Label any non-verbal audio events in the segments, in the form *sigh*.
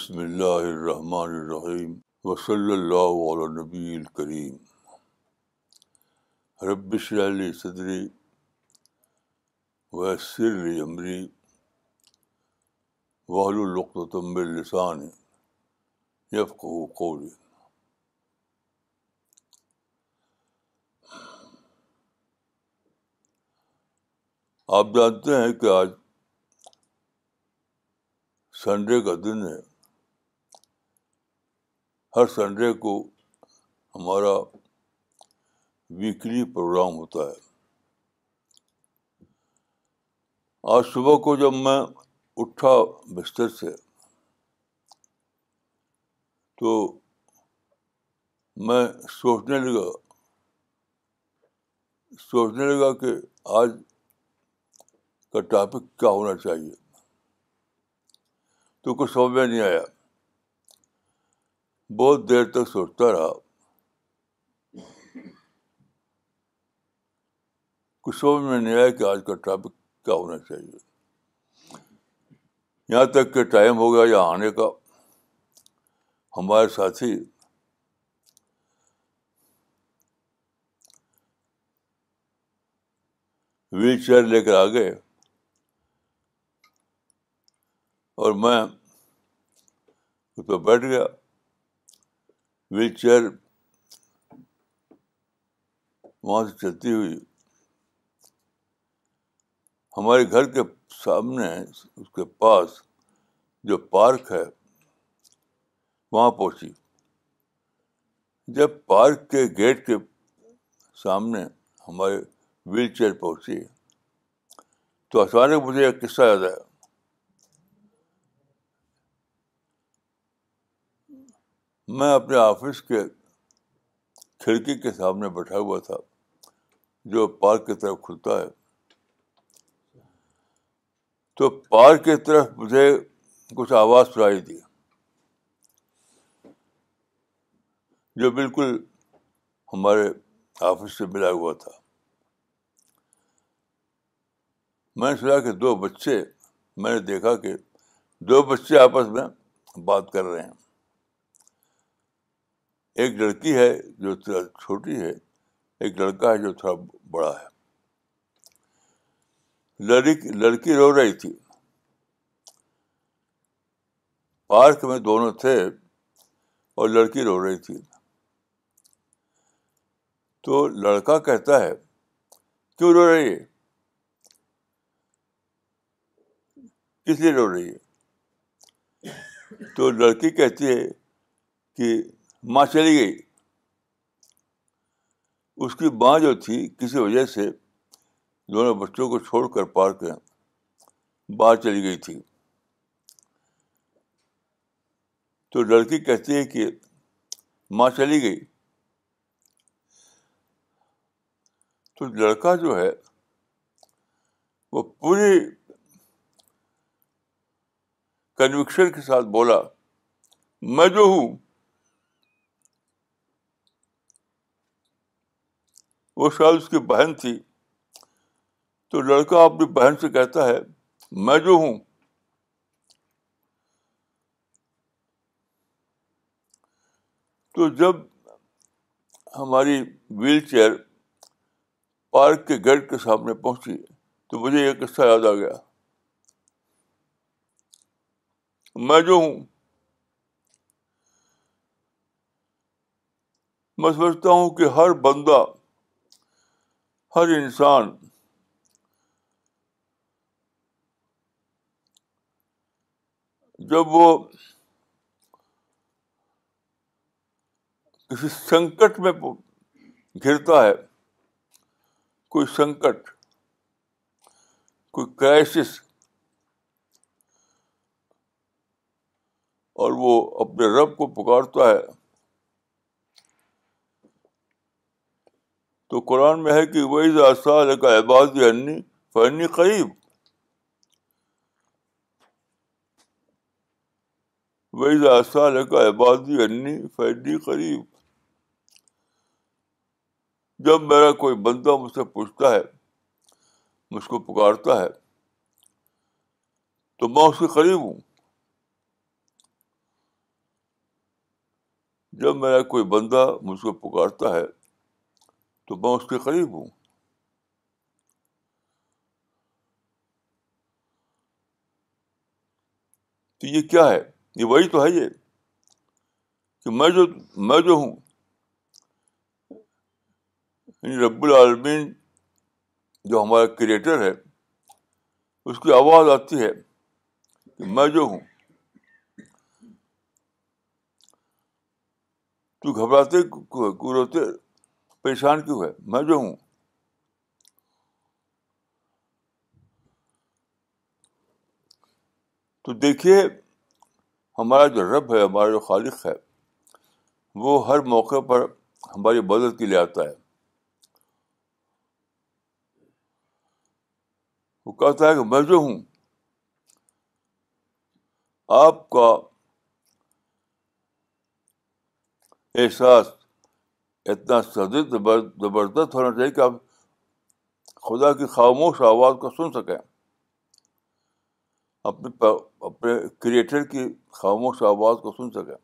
بسم اللہ الرحمٰن الرحیم وصلی اللہ علیہ نبی الکریم رب علی صدری ویسر علی عمری وحل القت و تمب السانی یف آپ جانتے ہیں کہ آج سنڈے کا دن ہے ہر سنڈے کو ہمارا ویکلی پروگرام ہوتا ہے آج صبح کو جب میں اٹھا بستر سے تو میں سوچنے لگا سوچنے لگا کہ آج کا ٹاپک کیا ہونا چاہیے تو کچھ سمجھ میں نہیں آیا بہت دیر تک سوچتا رہا کچھ سمجھ میں نہیں آیا کہ آج کا ٹاپک کیا ہونا چاہیے یہاں تک کہ ٹائم ہو گیا یہاں آنے کا ہمارے ساتھی ویل چیئر لے کر آ گئے اور میں اس پہ بیٹھ گیا ویل چیئر وہاں سے چلتی ہوئی ہمارے گھر کے سامنے اس کے پاس جو پارک ہے وہاں پہنچی جب پارک کے گیٹ کے سامنے ہمارے ویل چیئر پہنچی تو اچانک مجھے ایک قصہ یاد آیا میں اپنے آفس کے کھڑکی کے سامنے بیٹھا ہوا تھا جو پارک کی طرف کھلتا ہے تو پارک کی طرف مجھے کچھ آواز سنائی دی جو بالکل ہمارے آفس سے ملا ہوا تھا میں نے سنا کہ دو بچے میں نے دیکھا کہ دو بچے آپس میں بات کر رہے ہیں ایک لڑکی ہے جو تھوڑا چھوٹی ہے ایک لڑکا ہے جو تھوڑا بڑا ہے لڑک لڑکی رو رہی تھی پارک میں دونوں تھے اور لڑکی رو رہی تھی تو لڑکا کہتا ہے کیوں رو رہی ہے کس لیے رو رہی ہے تو لڑکی کہتی ہے کہ ماں چلی گئی اس کی ماں جو تھی کسی وجہ سے دونوں بچوں کو چھوڑ کر پار کے باہر چلی گئی تھی تو لڑکی کہتی ہے کہ ماں چلی گئی تو لڑکا جو ہے وہ پوری کنوکشن کے ساتھ بولا میں جو ہوں وہ شاید اس کی بہن تھی تو لڑکا اپنی بہن سے کہتا ہے میں جو ہوں تو جب ہماری ویل چیئر پارک کے گیٹ کے سامنے پہنچی تو مجھے یہ قصہ یاد آ گیا میں جو ہوں میں سمجھتا ہوں کہ ہر بندہ ہر انسان جب وہ کسی سنکٹ میں گرتا ہے کوئی سنکٹ کوئی کرائسس اور وہ اپنے رب کو پکارتا ہے تو قرآن میں ہے کہ وہ سال کا احباز این فنی قریب وہی سال کا احبازی انی فنی قریب جب میرا کوئی بندہ مجھ سے پوچھتا ہے مجھ کو پکارتا ہے تو میں اس کے قریب ہوں جب میرا کوئی بندہ مجھ کو پکارتا ہے تو میں اس کے قریب ہوں تو یہ کیا ہے یہ وہی تو ہے یہ کہ میں جو میں جو ہوں یعنی رب العالمین جو ہمارا کریٹر ہے اس کی آواز آتی ہے کہ میں جو ہوں تو گھبراتے پریشان کیوں ہے میں جو ہوں تو دیکھیے ہمارا جو رب ہے ہمارا جو خالق ہے وہ ہر موقع پر ہماری مدد کے لیے آتا ہے وہ کہتا ہے کہ میں جو ہوں آپ کا احساس اتنا سردی زبردست ہونا چاہیے کہ آپ خدا کی خاموش آواز کو سن سکیں اپنے اپنے کریٹر کی خاموش آواز کو سن سکیں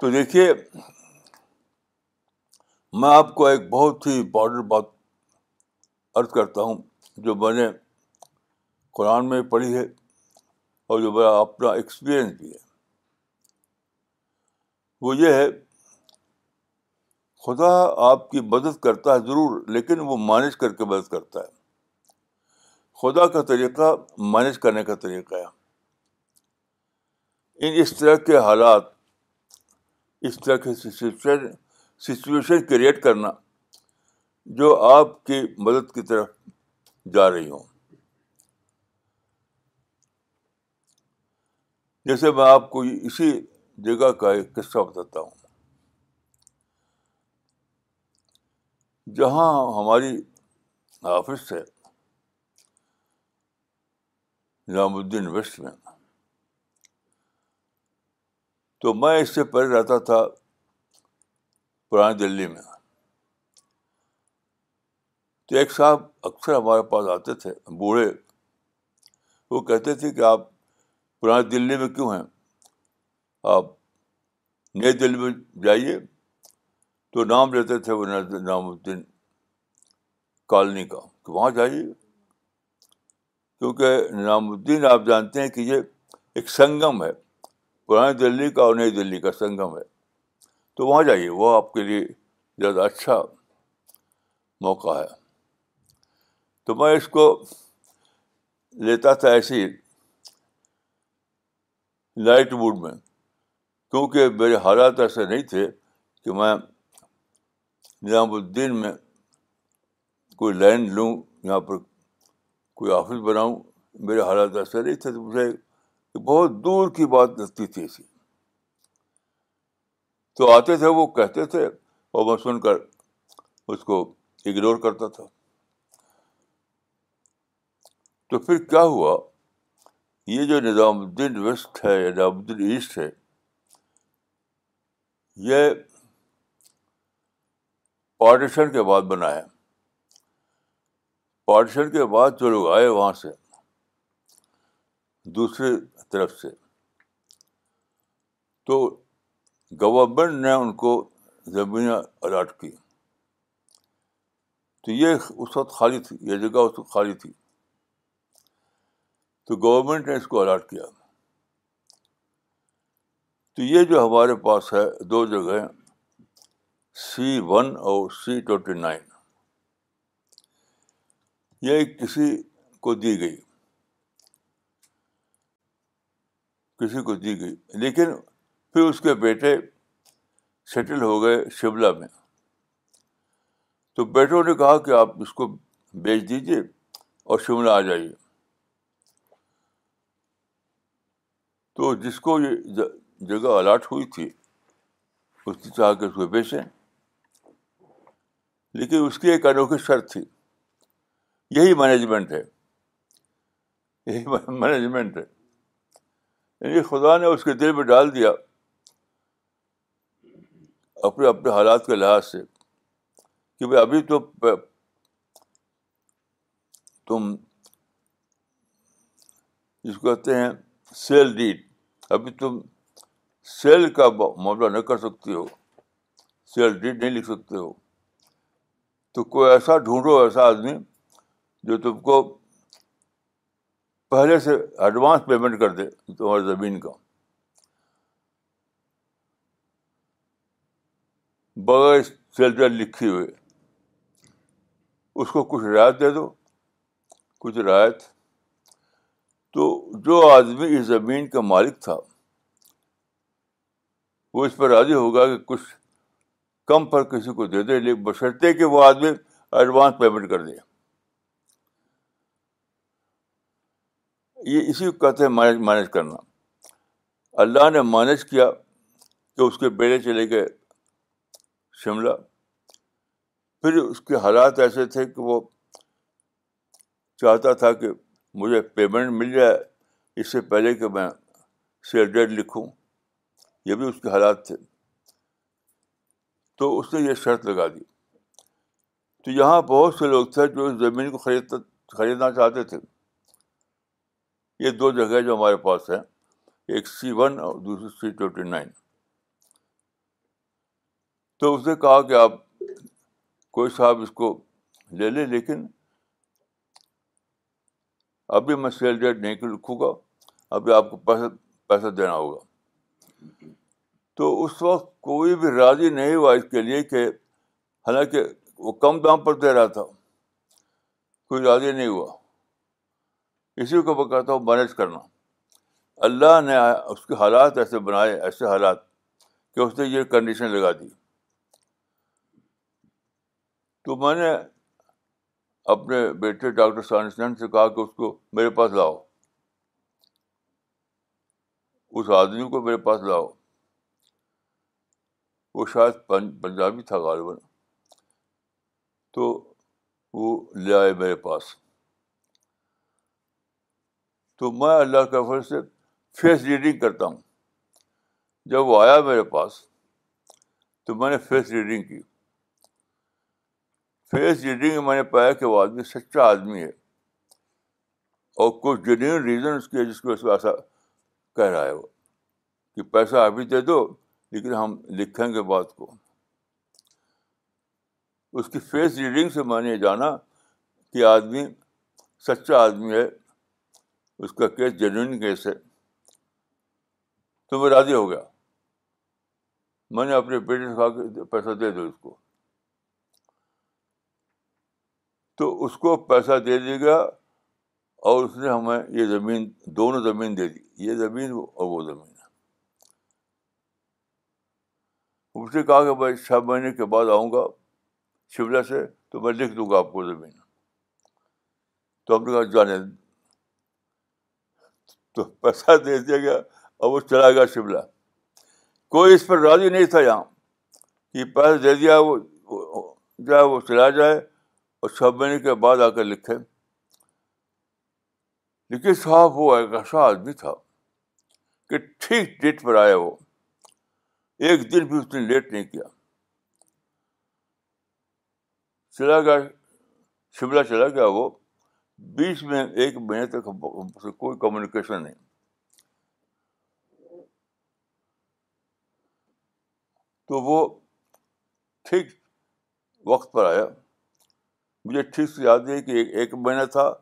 تو دیکھیے میں آپ کو ایک بہت ہی امپورٹنٹ بات عرض کرتا ہوں جو میں نے قرآن میں پڑھی ہے اور جو میرا اپنا ایکسپیرئنس بھی ہے وہ یہ ہے خدا آپ کی مدد کرتا ہے ضرور لیکن وہ مینج کر کے مدد کرتا ہے خدا کا طریقہ مینج کرنے کا طریقہ ہے ان اس طرح کے حالات اس طرح کے سچویشن سچویشن کریٹ کرنا جو آپ کی مدد کی طرف جا رہی ہوں جیسے میں آپ کو اسی جگہ کا ایک قصہ بتاتا ہوں جہاں ہماری آفس ہے نام الدین ویسٹ میں تو میں اس سے پہلے رہتا تھا پرانی دلی میں تو ایک صاحب اکثر ہمارے پاس آتے تھے بوڑھے وہ کہتے تھے کہ آپ پرانی دلی میں کیوں ہیں آپ نئی دلی میں جائیے تو نام لیتے تھے وہ نام الدین کالنی کا تو وہاں جائیے کیونکہ نام الدین آپ جانتے ہیں کہ یہ ایک سنگم ہے پرانی دلی کا اور نئی دلی کا سنگم ہے تو وہاں جائیے وہ آپ کے لیے زیادہ اچھا موقع ہے تو میں اس کو لیتا تھا ایسے ہی لائٹ موڈ میں کیونکہ میرے حالات ایسے نہیں تھے کہ میں نظام الدین میں کوئی لینڈ لوں یہاں پر کوئی آفس بناؤں میرے حالات ایسے نہیں تھے مجھے بہت دور کی بات لگتی تھی ایسی تو آتے تھے وہ کہتے تھے اور میں سن کر اس کو اگنور کرتا تھا تو پھر کیا ہوا یہ جو نظام الدین ویسٹ ہے نظام الدین ایسٹ ہے یہ پارٹیشن کے بعد بنا ہے پارٹیشن کے بعد جو لوگ آئے وہاں سے دوسری طرف سے تو گورنمنٹ نے ان کو زمینیں الاٹ کی تو یہ اس وقت خالی تھی یہ جگہ اس وقت خالی تھی تو گورنمنٹ نے اس کو الاٹ کیا تو یہ جو ہمارے پاس ہے دو جگہیں سی ون اور سی ٹوینٹی نائن یہ کسی کو دی گئی کسی کو دی گئی لیکن پھر اس کے بیٹے سیٹل ہو گئے شملہ میں تو بیٹوں نے کہا کہ آپ اس کو بیچ دیجیے اور شملہ آ جائیے تو جس کو یہ جگہ الاٹ ہوئی تھی اس نے چاہ کے اس کو بیچیں لیکن اس کی ایک انوکھی شرط تھی یہی مینجمنٹ ہے یہی مینجمنٹ ہے یعنی خدا نے اس کے دل میں ڈال دیا اپنے اپنے حالات کے لحاظ سے کہ بھائی ابھی تو تم جس کو کہتے ہیں سیل ڈیڈ ابھی تم سیل کا معاملہ نہ کر سکتے ہو سیل ڈیڈ نہیں لکھ سکتے ہو تو کوئی ایسا ڈھونڈو ایسا آدمی جو تم کو پہلے سے ایڈوانس پیمنٹ کر دے تمہاری زمین کا بغیر چل لکھی ہوئے اس کو کچھ رعایت دے دو کچھ رعایت تو جو آدمی اس زمین کا مالک تھا وہ اس پر راضی ہوگا کہ کچھ کم پر کسی کو دے دے بشرتے کہ وہ آدمی ایڈوانس پیمنٹ کر دے یہ اسی کو کہتے ہیں مینج مینج کرنا اللہ نے مینج کیا کہ اس کے بیٹے چلے گئے شملہ پھر اس کے حالات ایسے تھے کہ وہ چاہتا تھا کہ مجھے پیمنٹ مل جائے اس سے پہلے کہ میں ڈیٹ لکھوں یہ بھی اس کے حالات تھے تو اس نے یہ شرط لگا دی تو یہاں بہت سے لوگ تھے جو اس زمین کو خریدنا چاہتے تھے یہ دو جگہ جو ہمارے پاس ہیں ایک سی ون اور دوسری سی ٹوینٹی نائن تو اس نے کہا کہ آپ کوئی صاحب اس کو لے لیں لیکن ابھی میں سیل ڈیٹ نہیں کر رکھوں گا ابھی آپ کو پیسہ پیسہ دینا ہوگا تو اس وقت کوئی بھی راضی نہیں ہوا اس کے لیے کہ حالانکہ وہ کم دام پر دے رہا تھا کوئی راضی نہیں ہوا اسی کو میں کہتا ہوں مینیج کرنا اللہ نے اس کے حالات ایسے بنائے ایسے حالات کہ اس نے یہ کنڈیشن لگا دی تو میں نے اپنے بیٹے ڈاکٹر ثانسان سے کہا کہ اس کو میرے پاس لاؤ اس آدمی کو میرے پاس لاؤ وہ شاید پنجابی تھا غالباً تو وہ لے آئے میرے پاس تو میں اللہ کے فرق سے فیس ریڈنگ کرتا ہوں جب وہ آیا میرے پاس تو میں نے فیس ریڈنگ کی فیس ریڈنگ میں نے پایا کہ وہ آدمی سچا آدمی ہے اور کچھ جنون ریزن اس کے جس کو ایسا کہہ رہا ہے وہ کہ پیسہ ابھی دے دو لیکن ہم لکھیں گے بات کو اس کی فیس ریڈنگ سے میں نے جانا کہ آدمی سچا آدمی ہے اس کا کیس جینوئن کیس ہے تو میں راضی ہو گیا میں نے اپنے کہا کہ پیسہ دے دو اس کو تو اس کو پیسہ دے دیا گیا اور اس نے ہمیں یہ زمین دونوں زمین دے دی یہ زمین اور وہ زمین اس نے کہا کہ بھائی چھ مہینے کے بعد آؤں گا شملہ سے تو میں لکھ دوں گا آپ کو زمین تو ہم نے کہا جانے تو پیسہ دے دیا گیا اور وہ چلا گیا شملہ کوئی اس پر راضی نہیں تھا یہاں کہ پیسہ دے دیا وہ جائے وہ چلا جائے اور چھ مہینے کے بعد آ کر لکھے لیکن صاحب وہ ایک ایسا آدمی تھا کہ ٹھیک ڈیٹ پر آیا وہ ایک دن بھی اس نے لیٹ نہیں کیا چلا گیا شملہ چلا گیا وہ بیچ میں ایک مہینے تک کوئی کمیونیکیشن نہیں تو وہ ٹھیک وقت پر آیا مجھے ٹھیک سے یاد ہے کہ ایک مہینہ تھا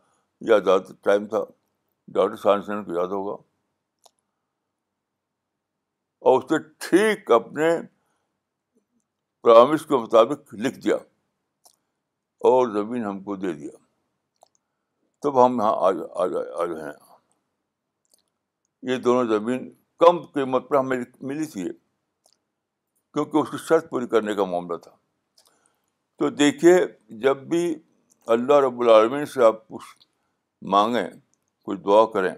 یا زیادہ ٹائم تھا ڈاکٹر سائنس کو یاد ہوگا اور اسے ٹھیک اپنے پرامس کے مطابق لکھ دیا اور زمین ہم کو دے دیا تب ہم یہاں آ جا آ جائے یہ دونوں زمین کم قیمت پر ہمیں ملی تھی کیونکہ اس کی شرط پوری کرنے کا معاملہ تھا تو دیکھیے جب بھی اللہ رب العالمین سے آپ کچھ مانگیں کچھ دعا کریں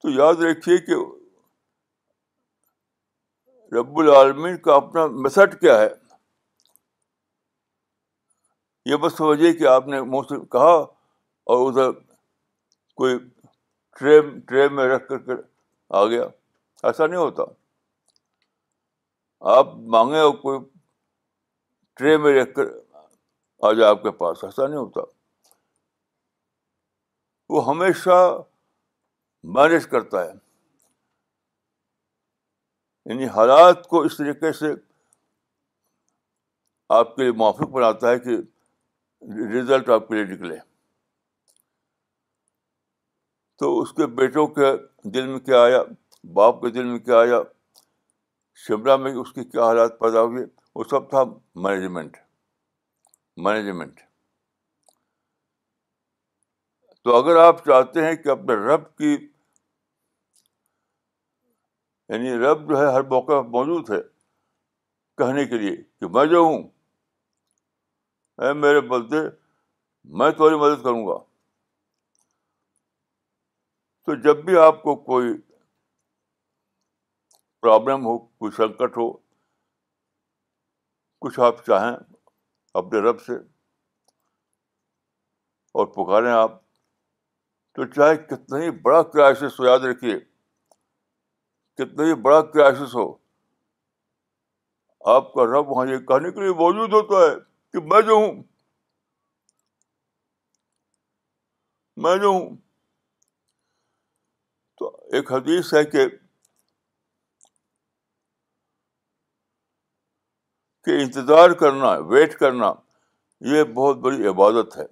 تو یاد رکھیے کہ رب العالمین کا اپنا میسٹ کیا ہے یہ بس سمجھیے کہ آپ نے منہ سے کہا اور ادھر کوئی ٹرے ٹرے میں رکھ کر کے آ گیا ایسا نہیں ہوتا آپ مانگے اور کوئی ٹرے میں رکھ کر آ جائے آپ کے پاس ایسا نہیں ہوتا وہ ہمیشہ مینیج کرتا ہے یعنی حالات کو اس طریقے سے آپ کے لیے موافق بناتا ہے کہ رزلٹ آپ کے لیے نکلے تو اس کے بیٹوں کے دل میں کیا آیا باپ کے دل میں کیا آیا شملہ میں اس کے کیا حالات پیدا ہوئے وہ سب تھا مینجمنٹ مینجمنٹ تو اگر آپ چاہتے ہیں کہ اپنے رب کی یعنی رب جو ہے ہر موقع موجود ہے کہنے کے لیے کہ میں جو ہوں اے میرے بلتے میں تمہاری مدد کروں گا تو جب بھی آپ کو کوئی پرابلم ہو کوئی سنکٹ ہو کچھ آپ چاہیں اپنے رب سے اور پکاریں آپ تو چاہے کتنا ہی بڑا کرائسس یاد رکھیے کتنا بڑا کرائسس ہو آپ کا رب وہاں یہ کہنے کے لیے موجود ہوتا ہے کہ میں جو ہوں میں جو ہوں تو ایک حدیث ہے کہ کہ انتظار کرنا ویٹ کرنا یہ بہت بڑی عبادت ہے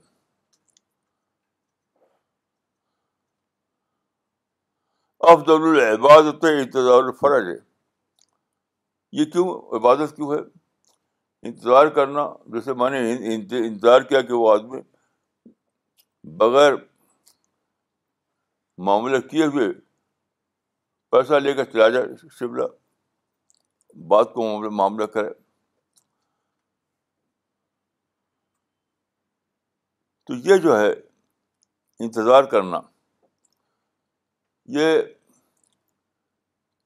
افضل العبادت انتظار الفرج ہے یہ کیوں عبادت کیوں ہے انتظار کرنا جیسے میں نے انتظار کیا کہ وہ آدمی بغیر معاملہ کیے ہوئے پیسہ لے کر چلا جائے شملہ بات کو معاملہ کرے تو یہ جو ہے انتظار کرنا یہ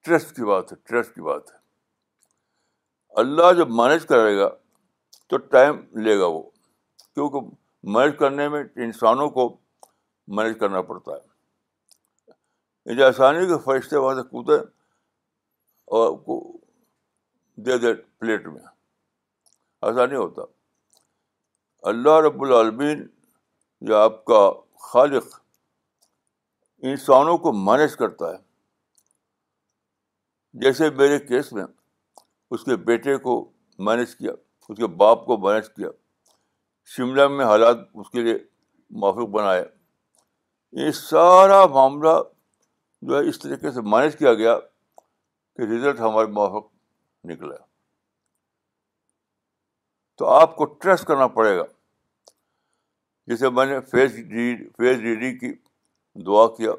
ٹرسٹ کی بات ہے ٹرسٹ کی بات ہے اللہ جب مینیج کرے گا تو ٹائم لے گا وہ کیونکہ مینج کرنے میں انسانوں کو مینیج کرنا پڑتا ہے ان آسانی کے وہاں سے کودے اور دے دے پلیٹ میں آسانی ہوتا اللہ رب العالمین یا آپ کا خالق انسانوں کو مینیج کرتا ہے جیسے میرے کیس میں اس کے بیٹے کو مینیج کیا اس کے باپ کو مینج کیا شملہ میں حالات اس کے لیے موافق بنایا یہ سارا معاملہ جو ہے اس طریقے سے مینج کیا گیا کہ رزلٹ ہمارے موافق نکلا تو آپ کو ٹرسٹ کرنا پڑے گا جیسے میں نے فیس ریڈ فیس ریڈنگ کی دعا کیا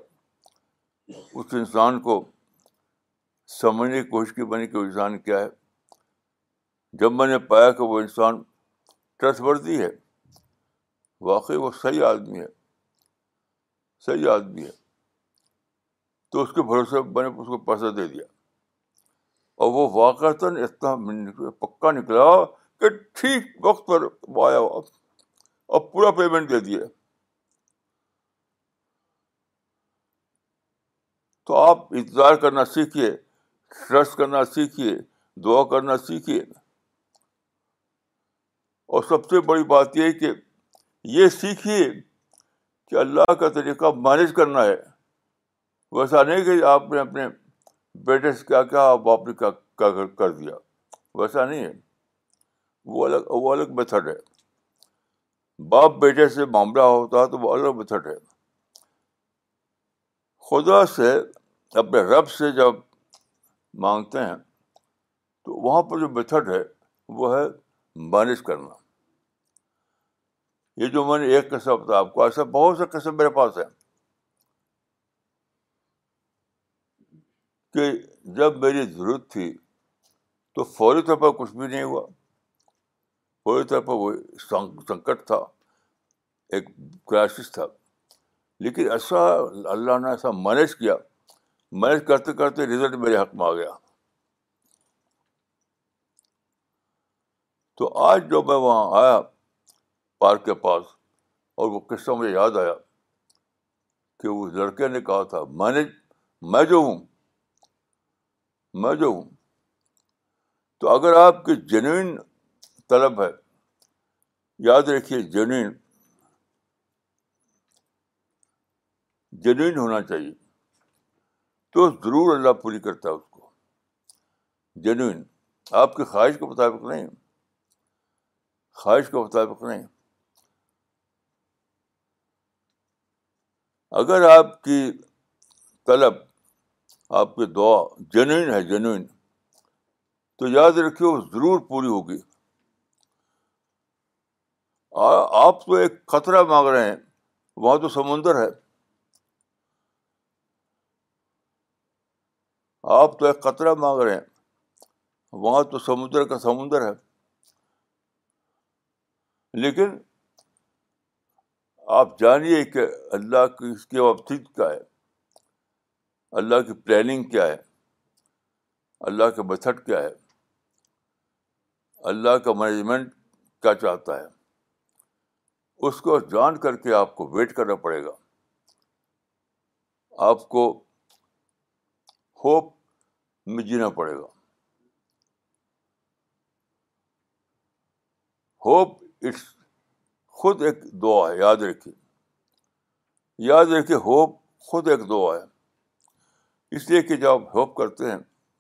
اس انسان کو سمجھنے کی کوشش کی بنی کہ انسان کیا ہے جب میں نے پایا کہ وہ انسان ٹرسٹ وردی ہے واقعی وہ صحیح آدمی ہے صحیح آدمی ہے تو اس کے بھروسے میں نے اس کو پیسہ دے دیا اور وہ واقعتاً اتنا پکا نکلا کہ ٹھیک وقت پر آیا اور پورا پیمنٹ دے دیا تو آپ انتظار کرنا سیکھیے ٹرسٹ کرنا سیکھیے دعا کرنا سیکھیے اور سب سے بڑی بات یہ ہے کہ یہ سیکھیے کہ اللہ کا طریقہ مینج کرنا ہے ویسا نہیں کہ آپ نے اپنے بیٹے سے کیا کیا آپ باپ نے کیا کر دیا ویسا نہیں ہے وہ الگ وہ الگ میتھڈ ہے باپ بیٹے سے معاملہ ہوتا ہے تو وہ الگ میتھڈ ہے خدا سے اپنے رب سے جب مانگتے ہیں تو وہاں پر جو میتھڈ ہے وہ ہے مینج کرنا یہ جو میں نے ایک قسم بتایا آپ کو ایسا بہت سے قسم میرے پاس ہیں کہ جب میری ضرورت تھی تو فوری طور پر کچھ بھی نہیں ہوا فوری طور پر وہ سنکٹ تھا ایک کرائسس تھا لیکن ایسا اللہ نے ایسا مینج کیا مینج کرتے کرتے رزلٹ میرے حق میں آ گیا تو آج جو میں وہاں آیا پارک کے پاس اور وہ قصہ مجھے یاد آیا کہ اس لڑکے نے کہا تھا میں نے میں جو ہوں میں جو ہوں تو اگر آپ کی جینوئن طلب ہے یاد رکھیے جینوئن جینوئن ہونا چاہیے تو ضرور اللہ پوری کرتا ہے اس کو جینوئن آپ کی خواہش کے مطابق نہیں خواہش کے مطابق نہیں اگر آپ کی طلب آپ کی دعا جینوئن ہے جینوئن تو یاد رکھیے وہ ضرور پوری ہوگی آپ تو ایک خطرہ مانگ رہے ہیں وہاں تو سمندر ہے آپ تو ایک قطرہ مانگ رہے ہیں وہاں تو سمندر کا سمندر ہے لیکن آپ جانیے کہ اللہ کی اس کے وابطیت کیا ہے اللہ کی پلاننگ کیا ہے اللہ کا میتھڈ کیا ہے اللہ کا مینجمنٹ کیا چاہتا ہے اس کو جان کر کے آپ کو ویٹ کرنا پڑے گا آپ کو ہوپ میں جینا پڑے گا ہوپ اٹس خود ایک دعا ہے یاد رکھیے یاد رکھیے ہوپ خود ایک دعا ہے اس لیے کہ جب آپ ہوپ کرتے ہیں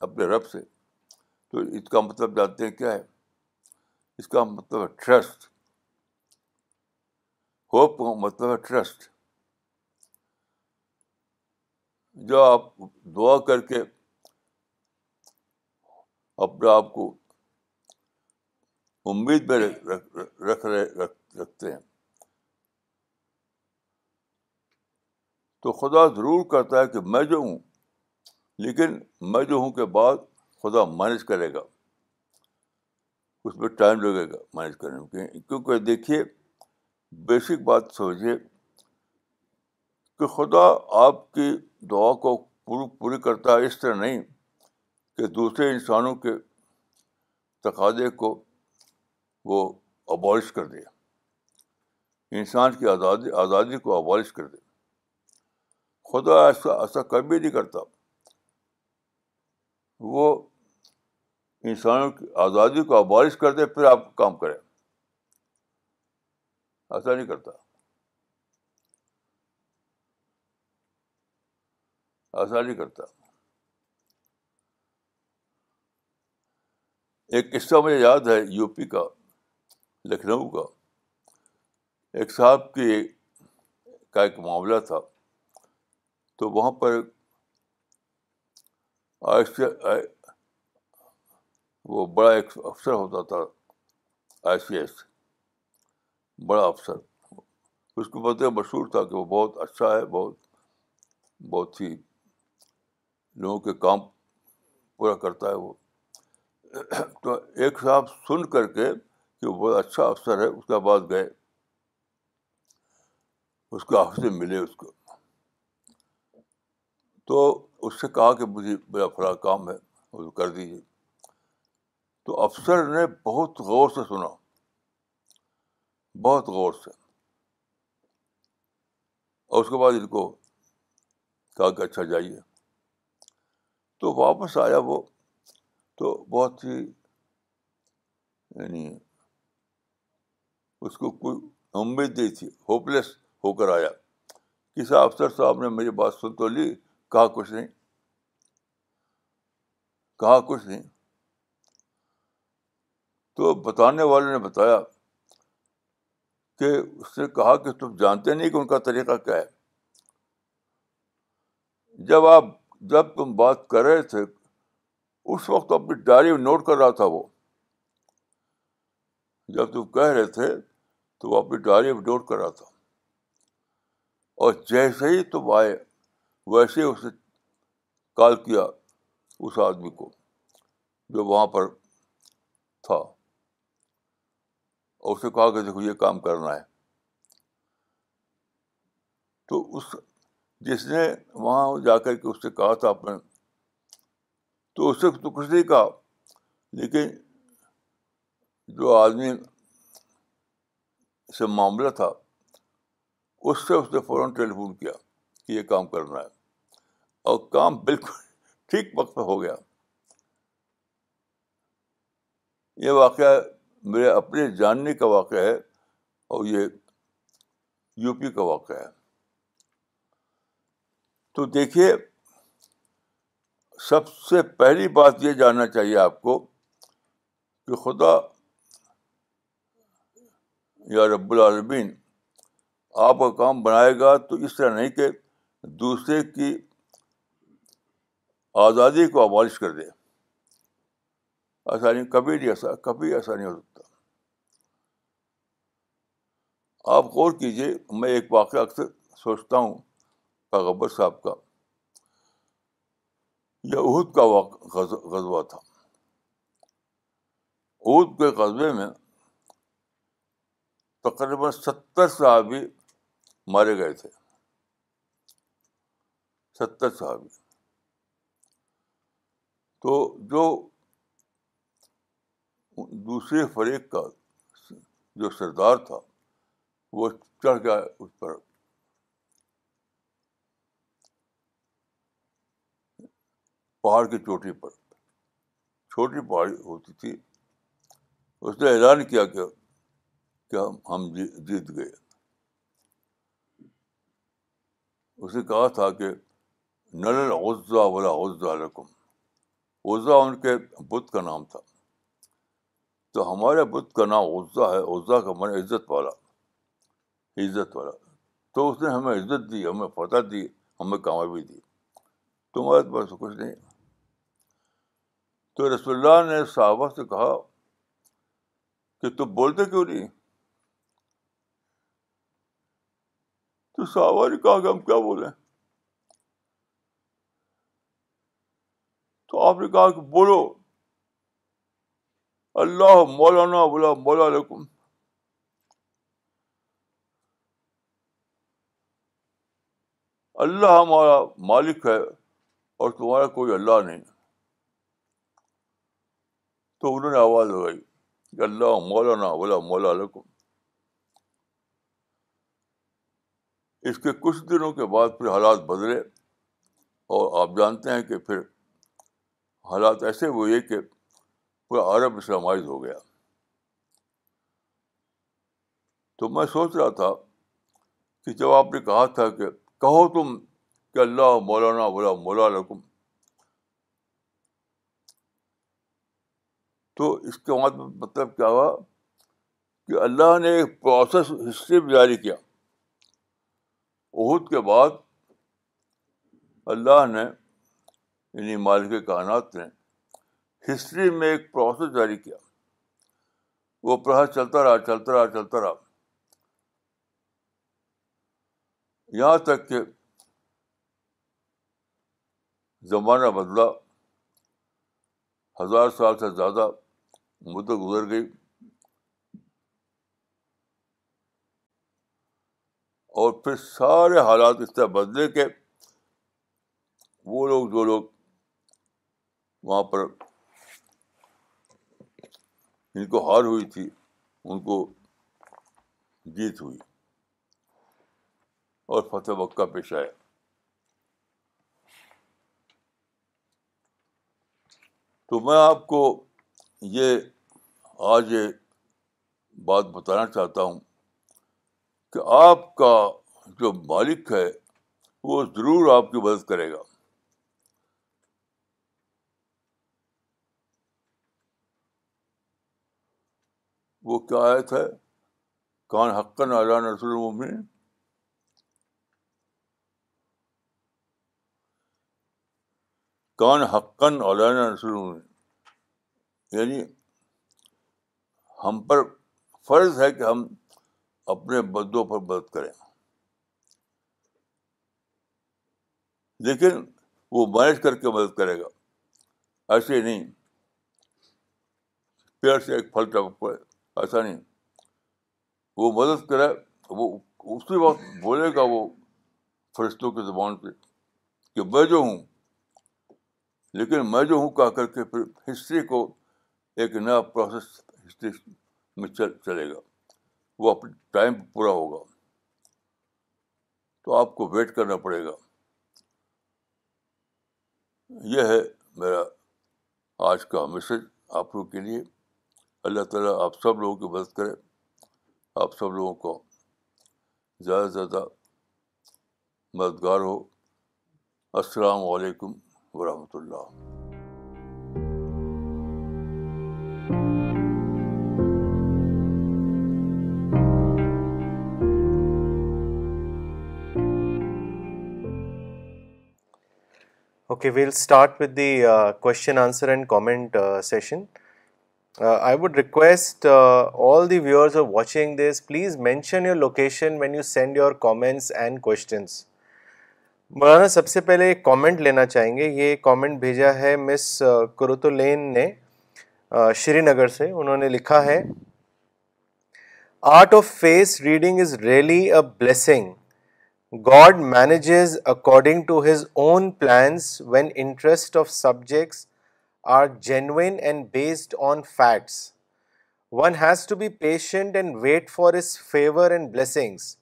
اپنے رب سے تو اس کا مطلب جانتے ہیں کیا ہے اس کا مطلب ہے ٹرسٹ ہوپ کا مطلب ہے ٹرسٹ جو آپ دعا کر کے اپنے آپ کو امید میں رکھ رہے رکھتے ہیں تو خدا ضرور کرتا ہے کہ میں جو ہوں لیکن میں جو ہوں کے بعد خدا مینج کرے گا اس میں ٹائم لگے گا مینج کرنے میں کیونکہ دیکھیے بیسک بات سمجھیے کہ خدا آپ کی دعا کو پوری کرتا ہے اس طرح نہیں کہ دوسرے انسانوں کے تقاضے کو وہ ابالش کر دے انسان کی آزادی آزادی کو ابالش کر دے خدا ایسا ایسا کبھی نہیں کرتا وہ انسانوں کی آزادی کو ابالش کر دے پھر آپ کام کریں ایسا نہیں کرتا ایسا نہیں کرتا ایک قصہ مجھے یاد ہے یو پی کا لکھنؤ کا ایک صاحب کے کا ایک معاملہ تھا تو وہاں پر وہ بڑا ایک افسر ہوتا تھا آئی سی ایس بڑا افسر اس کو بہت مشہور تھا کہ وہ بہت اچھا ہے بہت بہت ہی لوگوں کے کام پورا کرتا ہے وہ تو ایک صاحب سن کر کے کہ وہ بہت اچھا افسر ہے اس کے بعد گئے اس کے آفس میں ملے اس کو تو اس سے کہا کہ مجھے میرا فلاں کام ہے کر دیجیے تو افسر نے بہت غور سے سنا بہت غور سے اور اس کے بعد ان کو کہا کہ اچھا جائیے تو واپس آیا وہ تو بہت ہی یعنی اس کو کوئی امید نہیں تھی ہوپ لیس ہو کر آیا کسی افسر صاحب نے میری بات سن تو لی کہا کچھ نہیں کہا کچھ نہیں تو بتانے والے نے بتایا کہ اس نے کہا کہ تم جانتے نہیں کہ ان کا طریقہ کیا ہے جب آپ جب تم بات کر رہے تھے اس وقت اپنی ڈائری میں نوٹ کر رہا تھا وہ جب تم کہہ رہے تھے تو وہ اپنی ڈائری میں نوٹ کر رہا تھا اور جیسے ہی تم آئے ویسے ہی اس نے کال کیا اس آدمی کو جو وہاں پر تھا اور اسے کہا کہ دیکھو یہ کام کرنا ہے تو اس جس نے وہاں جا کر کے اس سے کہا تھا اپنے تو اس وقت تو کچھ نہیں کہا لیکن جو آدمی سے معاملہ تھا اس سے اس نے فوراً ٹیلی فون کیا کہ یہ کام کرنا ہے اور کام بالکل ٹھیک وقت پہ ہو گیا یہ واقعہ میرے اپنے جاننے کا واقعہ ہے اور یہ یو پی کا واقعہ ہے تو دیکھیے سب سے پہلی بات یہ جاننا چاہیے آپ کو کہ خدا یا رب العالمین آپ کا کام بنائے گا تو اس طرح نہیں کہ دوسرے کی آزادی کو عالش کر دے ایسا نہیں کبھی نہیں ایسا کبھی ایسا نہیں ہو سکتا آپ غور کیجیے میں ایک واقعہ اکثر سوچتا ہوں پیغبر صاحب کا یہ عہد کا وقت غزوہ تھا عود کے قصبے میں تقریباً ستر صحابی مارے گئے تھے ستر صحابی تو جو دوسرے فریق کا جو سردار تھا وہ چڑھ گیا اس پر پہاڑ کی چوٹی پر چھوٹی پہاڑی ہوتی تھی اس نے اعلان کیا کہ ہم ہم جی- جیت گئے اس نے کہا تھا کہ نل عزا ولا عزا رقم عزا ان کے بت کا نام تھا تو ہمارے بت کا نام عزا ہے عزا کا من عزت والا عزت والا تو اس نے ہمیں عزت دی ہمیں فتح دی ہمیں کامیابی دی تمہارے پاس کچھ نہیں تو رسول اللہ نے صحابہ سے کہا کہ تم بولتے کیوں نہیں تو صحابہ نے کہا کہ ہم کیا بولیں تو آپ نے کہا کہ بولو اللہ مولانا بولا مولا علیکم اللہ ہمارا مالک ہے اور تمہارا کوئی اللہ نہیں تو انہوں نے آواز لگائی کہ اللہ مولانا بولا مولا علیکم اس کے کچھ دنوں کے بعد پھر حالات بدلے اور آپ جانتے ہیں کہ پھر حالات ایسے ہوئے کہ پورا عرب اسلامائز ہو گیا تو میں سوچ رہا تھا کہ جب آپ نے کہا تھا کہ کہو تم کہ اللہ مولانا بولا مولا رکم تو اس کے بعد مطلب کیا ہوا کہ اللہ نے ایک پروسیس ہسٹری بھی جاری کیا عہد کے بعد اللہ نے یعنی مالک کائنات نے ہسٹری میں ایک پروسیس جاری کیا وہ پرہ چلتا رہا چلتا رہا چلتا رہا یہاں تک کہ زمانہ بدلا ہزار سال سے زیادہ گزر گئی اور پھر سارے حالات اس طرح بدلے کے وہ لوگ جو لوگ وہاں پر ان کو ہار ہوئی تھی ان کو جیت ہوئی اور فتح وقع پیش آیا تو میں آپ کو یہ آج یہ بات بتانا چاہتا ہوں کہ آپ کا جو مالک ہے وہ ضرور آپ کی مدد کرے گا وہ کیا آیت ہے کان حقن علان نسل امین کان حقن علانا نسل امین یعنی ہم پر فرض ہے کہ ہم اپنے بدوں پر مدد کریں لیکن وہ مینج کر کے مدد کرے گا ایسے نہیں پیڑ سے ایک پھل پڑے ایسا نہیں وہ مدد کرے وہ اسی وقت بولے گا وہ فرشتوں کی زبان پہ کہ میں جو ہوں لیکن میں جو ہوں کہہ کر کے پھر ہسٹری کو ایک نیا پروسیس ہسٹری میں چل چلے گا وہ اپنے ٹائم پورا ہوگا تو آپ کو ویٹ کرنا پڑے گا یہ ہے میرا آج کا میسج آپ لوگ کے لیے اللہ تعالیٰ آپ سب لوگوں کی مدد کرے آپ سب لوگوں کو زیادہ سے زیادہ مددگار ہو السلام علیکم ورحمۃ اللہ okay well start with the question answer and comment session I would request all the viewers of watching this please mention your location when you send your comments and questions مولانا سب سے پہلے ایک کامنٹ لینا چاہیں گے یہ comment بھیجا ہے مس کرتولین شری نگر سے انہوں نے لکھا ہے art of face reading is really a blessing God manages according to his own plans when interests of subjects are genuine and based on facts. One has to be patient and wait for his favor and blessings.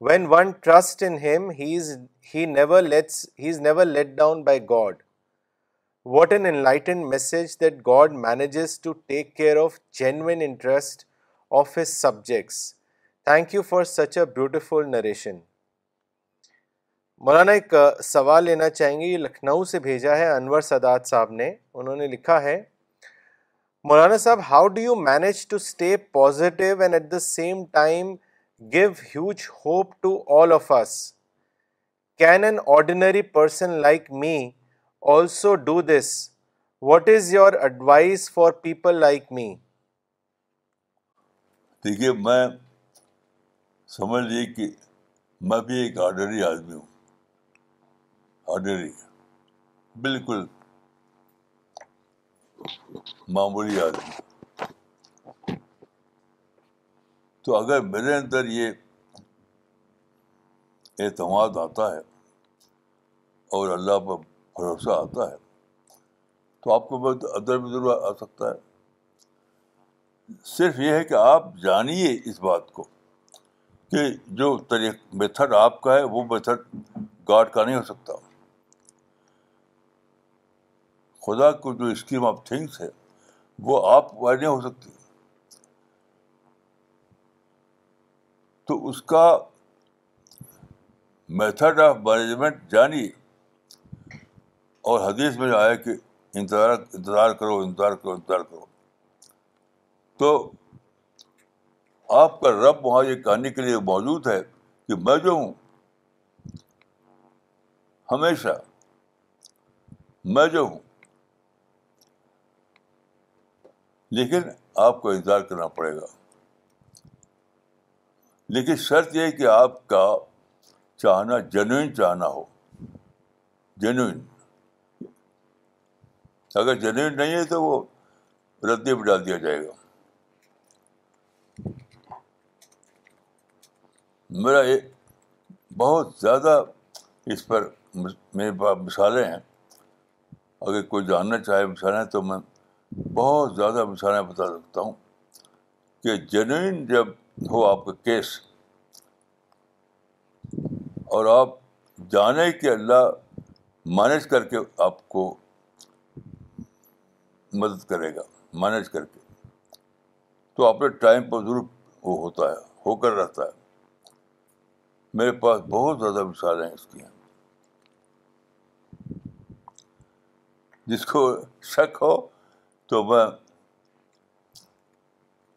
When one trusts in him, he is never let down by God. What an enlightened message that God manages to take care of genuine interest of his subjects. Thank you for such a beautiful narration. مولانا ایک سوال لینا چاہیں گے یہ لکھنؤ سے بھیجا ہے انور سادات صاحب نے انہوں نے لکھا ہے مولانا صاحب how do you manage to stay positive and at the same time give huge hope to all of us can an ordinary person like me also do this what is your advise for people like me دیکھیے میں سمجھ لی کہ میں بھی ایک ordinary آدمی ہوں بالکل معمولی آدمی تو اگر میرے اندر یہ اعتماد آتا ہے اور اللہ پر بھروسہ آتا ہے تو آپ کو بہت ادر بدر آ سکتا ہے صرف یہ ہے کہ آپ جانیے اس بات کو کہ جو میتھڈ آپ کا ہے وہ میتھڈ گاڈ کا نہیں ہو سکتا خدا کو جو اسکیم آف تھنگس ہے وہ آپ وائڈ نہیں ہو سکتی تو اس کا میتھڈ آف مینجمنٹ جانی اور حدیث میں آیا کہ انتظار انتظار کرو انتظار کرو انتظار کرو تو آپ کا رب وہاں یہ کہانی کے لیے موجود ہے کہ میں جو ہوں ہمیشہ میں جو ہوں لیکن آپ کو انتظار کرنا پڑے گا لیکن شرط یہ ہے کہ آپ کا چاہنا جینوئن چاہنا ہو جینوئن اگر جینوئن نہیں ہے تو وہ ردی ڈال دیا جائے گا میرا یہ بہت زیادہ اس پر میرے پاس مثالیں ہیں اگر کوئی جاننا چاہے مثالیں تو میں بہت زیادہ مثالیں بتا سکتا ہوں کہ جنوئن جب ہو آپ کا کیس اور آپ جانے کہ اللہ مینج کر کے آپ کو مدد کرے گا مینج کر کے تو آپ نے ٹائم پر ضرور وہ ہوتا ہے ہو کر رہتا ہے میرے پاس بہت زیادہ مثالیں اس کی ہیں جس کو شک ہو تو میں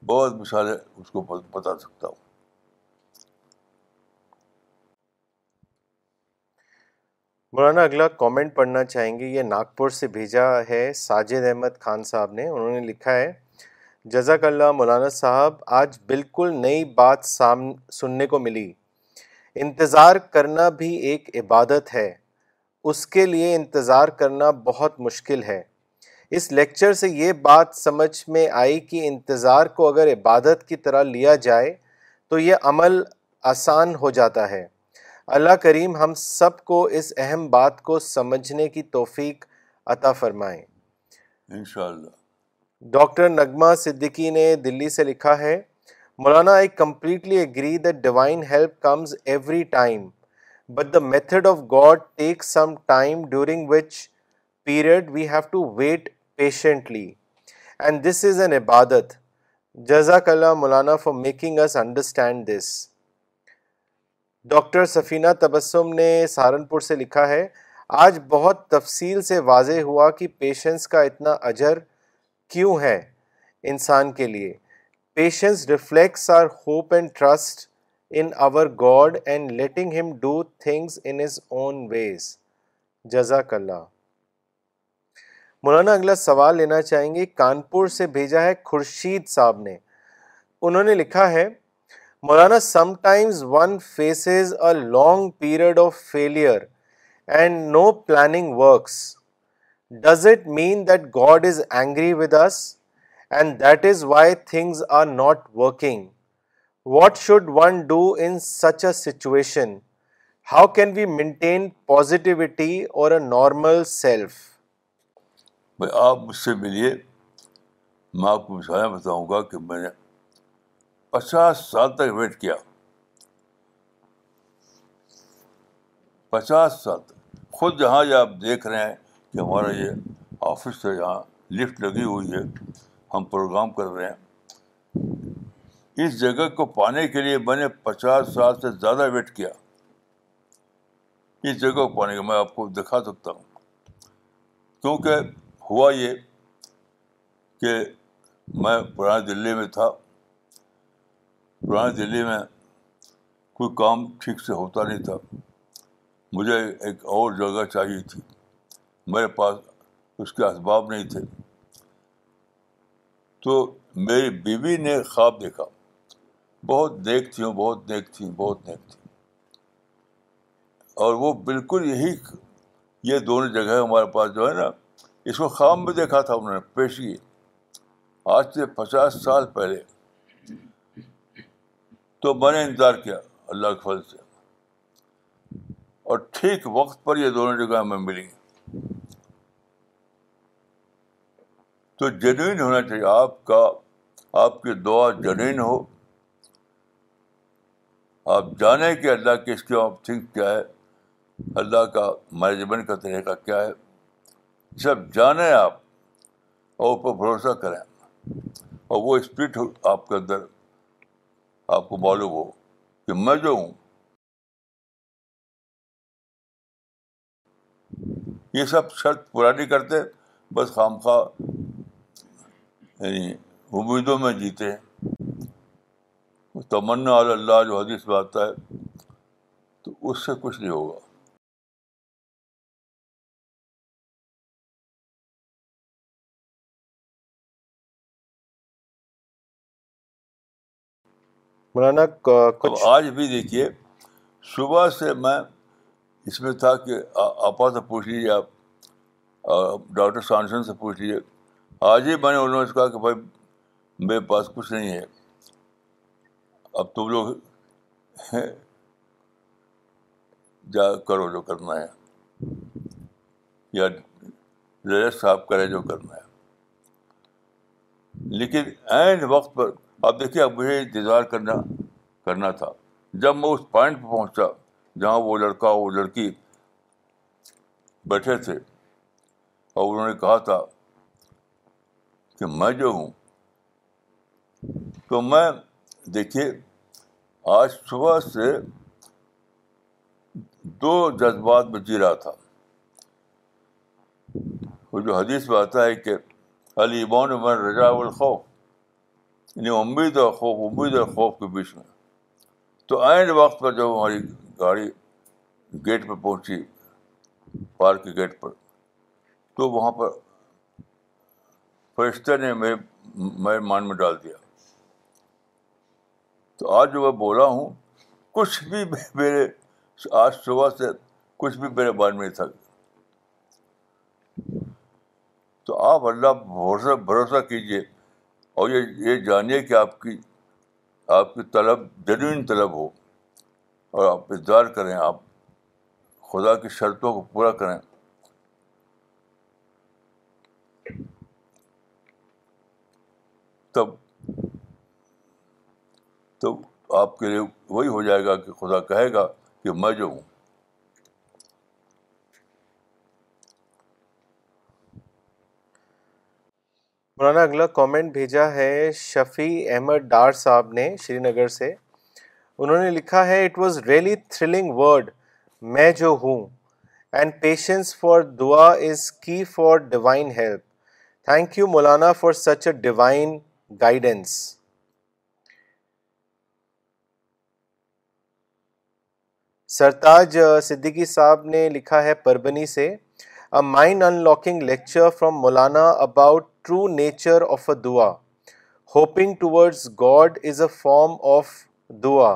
بہت مثالیں اس کو بتا سکتا ہوں مولانا اگلا کامنٹ پڑھنا چاہیں گے یہ ناگپور سے بھیجا ہے ساجد احمد خان صاحب نے انہوں نے لکھا ہے جزاک اللہ مولانا صاحب آج بالکل نئی بات سام سننے کو ملی انتظار کرنا بھی ایک عبادت ہے اس کے لیے انتظار کرنا بہت مشکل ہے اس لیکچر سے یہ بات سمجھ میں آئی کہ انتظار کو اگر عبادت کی طرح لیا جائے تو یہ عمل آسان ہو جاتا ہے اللہ کریم ہم سب کو اس اہم بات کو سمجھنے کی توفیق عطا فرمائیں انشاءاللہ ڈاکٹر نغمہ صدیقی نے دلی سے لکھا ہے مولانا I completely agree divine help comes every time but the method of God take some time during which period we have to wait patiently and this is an عبادت جزاک اللہ مولانا for making us understand this doctor Safina Tabassum نے سہارنپور سے لکھا ہے آج بہت تفصیل سے واضح ہوا کہ پیشنس کا اتنا اجر کیوں ہے انسان کے لیے patience reflects our hope and trust in our God and letting him do things in his own ways جزاک اللہ مولانا اگلا سوال لینا چاہیں گے کانپور سے بھیجا ہے خورشید صاحب نے انہوں نے لکھا ہے مولانا sometimes one faces a long period of failure and no planning works does it mean that God is angry with us and that is why things are not working what should one do in such a situation how can we maintain positivity or a normal self بھائی آپ مجھ سے ملیے میں آپ کو بتاؤں گا کہ میں نے پچاس سال تک ویٹ کیا پچاس سال تک خود جہاں جہاں آپ دیکھ رہے ہیں کہ ہمارا یہ آفس ہے جہاں لفٹ لگی ہوئی ہے ہم پروگرام کر رہے ہیں اس جگہ کو پانے کے لیے میں نے پچاس سال سے زیادہ ویٹ کیا اس جگہ کو پانے کے میں آپ کو دکھا سکتا ہوں کیونکہ ہوا یہ کہ میں پرانی دلی میں تھا پرانی دلی میں کوئی کام ٹھیک سے ہوتا نہیں تھا مجھے ایک اور جگہ چاہیے تھی میرے پاس اس کے اسباب نہیں تھے تو میری بیوی نے خواب دیکھا بہت تھی ہوں بہت دیکھ تھی بہت دیکھ تھی اور وہ بالکل یہی یہ دونوں جگہ ہمارے پاس جو ہے نا اس کو خواب میں دیکھا تھا انہوں نے پیشگی آج سے پچاس سال پہلے تو میں نے انتظار کیا اللہ کے فضل سے اور ٹھیک وقت پر یہ دونوں جگہ ہمیں ملی تو جنوین ہونا چاہیے آپ کا آپ کی دعا جنوین ہو آپ جانیں کہ اللہ کے اسکیم آف تھنک کیا ہے اللہ کا مینجمنٹ کا طریقہ کیا ہے سب جانیں آپ اور اوپر بھروسہ کریں اور وہ اسپرٹ آپ کے اندر آپ کو معلوم ہو کہ میں جو ہوں یہ سب شرط پورا نہیں کرتے بس خام خواہ یعنی امیدوں میں جیتے تمنا اللہ جو حدیث میں آتا ہے تو اس سے کچھ نہیں ہوگا کچھ آج بھی دیکھیے صبح سے میں اس میں تھا کہ آپا سے پوچھ لیجیے آپ ڈاکٹر سانسن سے پوچھ لیجیے آج ہی میں نے انہوں نے کہا کہ بھائی میرے پاس کچھ نہیں ہے اب تم لوگ *laughs* جا کرو جو کرنا ہے یا ریسٹ صاحب کرے جو کرنا ہے لیکن عین وقت پر اب دیکھیے اب مجھے انتظار کرنا کرنا تھا جب میں اس پوائنٹ پہ پہنچا جہاں وہ لڑکا وہ لڑکی بیٹھے تھے اور انہوں نے کہا تھا کہ میں جو ہوں تو میں دیکھیے آج صبح سے دو جذبات میں جی رہا تھا وہ جو حدیث میں آتا ہے کہ علی ابان عمر رضا الخوف یعنی امید اور خوف امید اور خوف کے بیچ میں تو عین وقت پر جب ہماری گاڑی گیٹ پہ پہنچی پارک کے گیٹ پر تو وہاں پر فرشتہ نے میرے میرے مان میں ڈال دیا تو آج جو میں بولا ہوں کچھ بھی میرے آج صبح سے کچھ بھی میرے مان میں تھا تو آپ اللہ بھروسہ بھروسہ کیجیے اور یہ یہ جانیے کہ آپ کی آپ کی طلب جنوین طلب ہو اور آپ اظہار کریں آپ خدا کی شرطوں کو پورا کریں تب تو آپ کے لیے وہی ہو جائے گا کہ خدا کہے گا کہ میں جو ہوں مولانا اگلا کامنٹ بھیجا ہے شفیع احمد ڈار صاحب نے شری نگر سے انہوں نے لکھا ہے it was really thrilling word میں جو ہوں اینڈ پیشنس فار دعا is key for divine help thank you Maulana for such a divine guidance Sartaj Siddiqui صاحب نے لکھا ہے پربنی سے a mind unlocking lecture from Maulana about true nature of a دعا hoping towards God is a form of دعا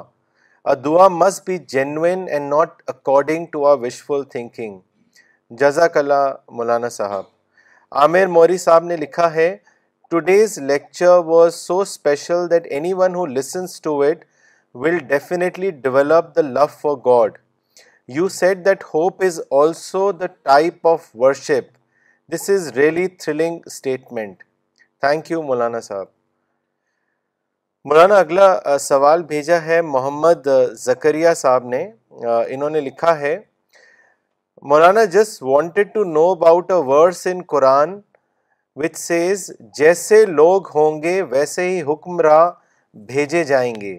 a دعا must be genuine and not according to our wishful thinking جزاک اللہ مولانا صاحب عامر موری صاحب نے لکھا ہے today's lecture was so special that anyone who listens to it will definitely develop the love for God you said that hope is also the type of worship this is really thrilling statement thank you مولانا صاحب مولانا اگلا سوال بھیجا ہے محمد زکریا انہوں نے لکھا ہے مولانا جسٹ سیز جیسے لوگ ہوں گے ویسے ہی حکمراں بھیجے جائیں گے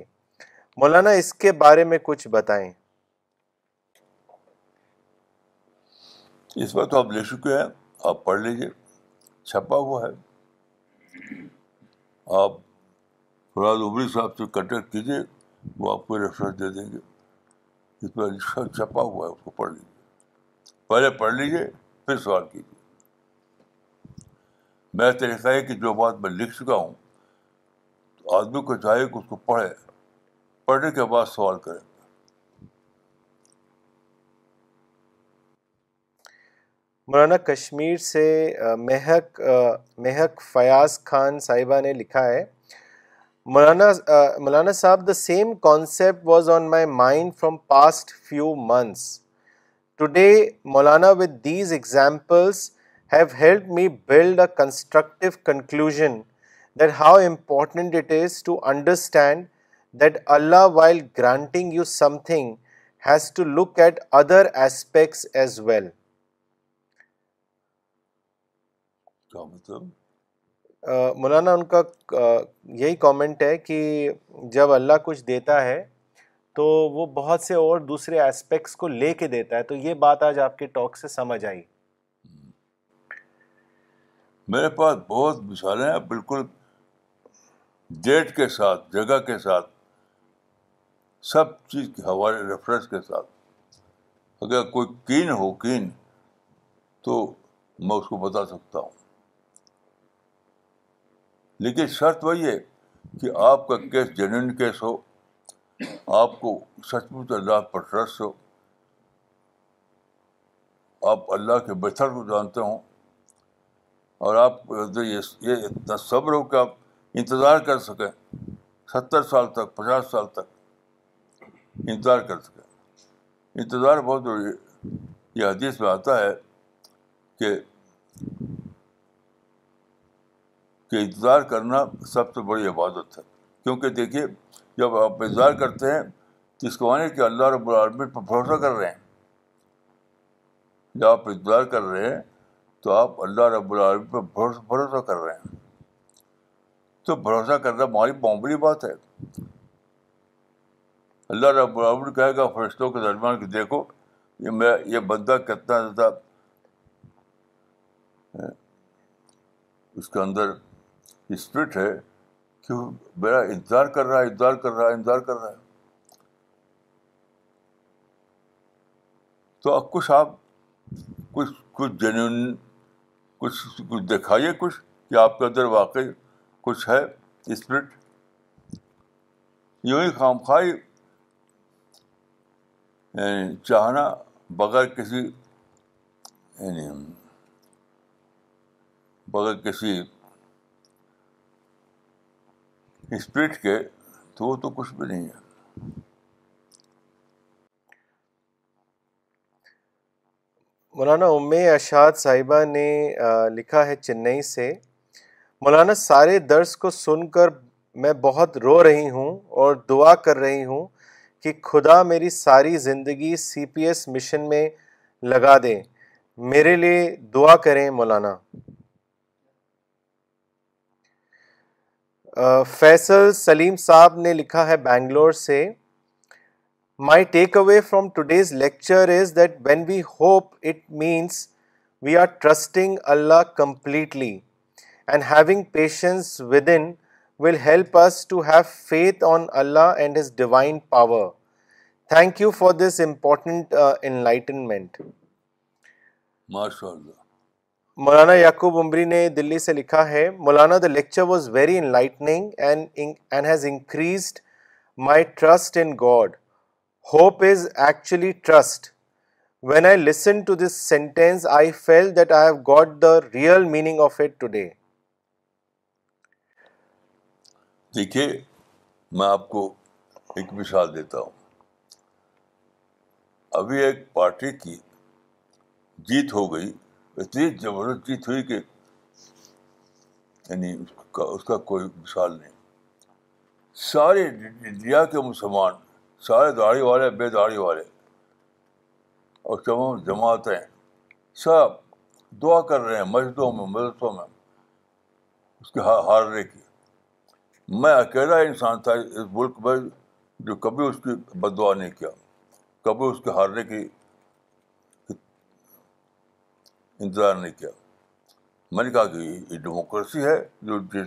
مولانا اس کے بارے میں کچھ بتائیں اس بات آپ لے چکے ہیں آپ پڑھ لیجیے چھپا ہوا ہے آپ فراز عبری صاحب سے کنٹیکٹ کیجیے وہ آپ کو ریفرنس دے دیں گے اس میں چھپا ہوا ہے اس کو پڑھ لیجیے پہلے پڑھ لیجیے پھر سوال کیجیے میرا طریقہ ہے کہ جو بات میں لکھ چکا ہوں تو آدمی کو چاہیے کہ اس کو پڑھے پڑھنے کے بعد سوال کریں مولانا کشمیر سے مہک مہک فیاض خان صاحبہ نے لکھا ہے مولانا مولانا صاحب the same concept was on my mind from past few months today Maulana with these examples have help me build a constructive conclusion that how important it is to understand that Allah while granting you something has to look at other aspects as well کیا مطلب مولانا ان کا یہی comment ہے کہ جب اللہ کچھ دیتا ہے تو وہ بہت سے اور دوسرے اسپیکٹس کو لے کے دیتا ہے تو یہ بات آج آپ کے ٹاک سے سمجھ آئی میرے پاس بہت مثالیں ہیں بالکل ڈیٹ کے ساتھ جگہ کے ساتھ سب چیز کے حوالے ریفرنس کے ساتھ اگر کوئی کین ہو کین تو میں اس کو بتا سکتا ہوں لیکن شرط وہی ہے کہ آپ کا کیس جین کیس ہو آپ کو سچ مچ اللہ پر ٹرسٹ ہو آپ اللہ کے بہتر کو جانتے ہوں اور آپ یہ اتنا صبر ہو کہ آپ انتظار کر سکیں ستر سال تک پچاس سال تک انتظار کر سکیں انتظار بہت ضروری ہے یہ حدیث میں آتا ہے کہ کہ انتظار کرنا سب سے بڑی عبادت ہے کیونکہ دیکھیے جب آپ انتظار کرتے ہیں تو اس کو معنی کہ اللہ رب العالمین پر بھروسہ کر رہے ہیں جب آپ انتظار کر رہے ہیں تو آپ اللہ رب العالمین پر بھروسہ کر رہے ہیں تو بھروسہ کرنا ہماری معمولی بات ہے اللہ رب العالمین کہے گا فرشتوں کے درمیان کہ دیکھو یہ میں یہ بندہ کتنا زیادہ اس کے اندر اسپرٹ ہے وہ میرا انتظار کر رہا ہے انتظار کر رہا ہے انتظار کر رہا ہے تو کچھ آپ کچھ کچھ جینیون کچھ کچھ دکھائیے کچھ کہ آپ کے اندر واقعی کچھ ہے اسپرٹ یوں ہی خام خائی یعنی چاہنا بغیر کسی یعنی بغیر کسی اسپرٹ کے تو کچھ بھی نہیں ہے مولانا امی اشاد صاحبہ نے لکھا ہے چنئی سے مولانا سارے درس کو سن کر میں بہت رو رہی ہوں اور دعا کر رہی ہوں کہ خدا میری ساری زندگی سی پی ایس مشن میں لگا دیں میرے لیے دعا کریں مولانا فیصل سلیم صاحب نے لکھا ہے بینگلور سے my takeaway from today's lecture is that when we hope it means we are trusting Allah completely and having patience within will help us to have faith on Allah and his divine power thank you for this important enlightenment ماشاء اللہ مولانا یعقوب عمری نے دلی سے لکھا ہے مولانا the lecture was very enlightening and has increased my trust in God hope is actually trust when I listen to this sentence I feel that I have got the real meaning of it today دیکھیے میں آپ کو ایک مثال دیتا ہوں ابھی ایک پارٹی کی جیت ہو گئی اتنی زبردستی تھی کہ یعنی اس کا اس کا کوئی مثال نہیں سارے انڈیا کے مسلمان سارے داڑھی والے بے داڑھی والے اور تمام جماعتیں سب دعا کر رہے ہیں مسجدوں میں مدرسوں میں اس کے ہارنے کی میں اکیلا انسان تھا اس ملک میں جو کبھی اس کی بد دعا نہیں کیا کبھی اس کے ہارنے کی انتظار نہیں کیا میں نے کہا کہ یہ ڈیموکریسی ہے جو جس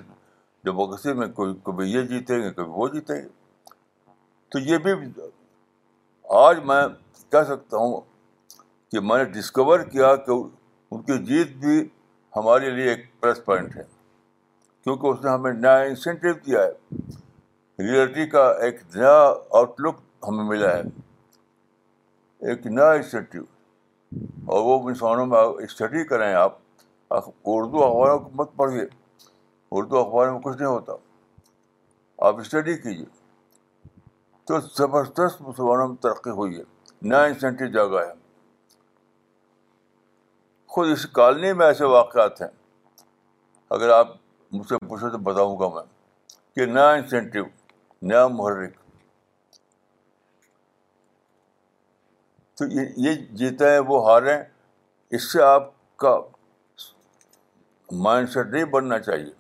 ڈیموکریسی میں کوئی کبھی یہ جیتیں گے کبھی وہ جیتیں گے تو یہ بھی آج میں کہہ سکتا ہوں کہ میں نے ڈسکور کیا کہ ان کی جیت بھی ہمارے لیے ایک پلس پوائنٹ ہے کیونکہ اس نے ہمیں نیا انسینٹیو دیا ہے ریئلٹی کا ایک نیا آؤٹ لک ہمیں ملا ہے ایک نیا انسینٹیو اور وہ انسانوں میں اسٹڈی کریں آپ اردو اخباروں کو مت پڑھیے اردو اخباروں میں کچھ نہیں ہوتا آپ اسٹڈی کیجیے تو زبردست مسلمانوں میں ترقی ہوئی ہے نیا انسینٹیو جاگا ہے خود اس کالنی میں ایسے واقعات ہیں اگر آپ مجھ سے پوچھو تو بتاؤں گا میں کہ نیا انسینٹیو نیا محرک تو یہ جیتے ہیں وہ ہاریں اس سے آپ کا مائنڈ سیٹ نہیں بننا چاہیے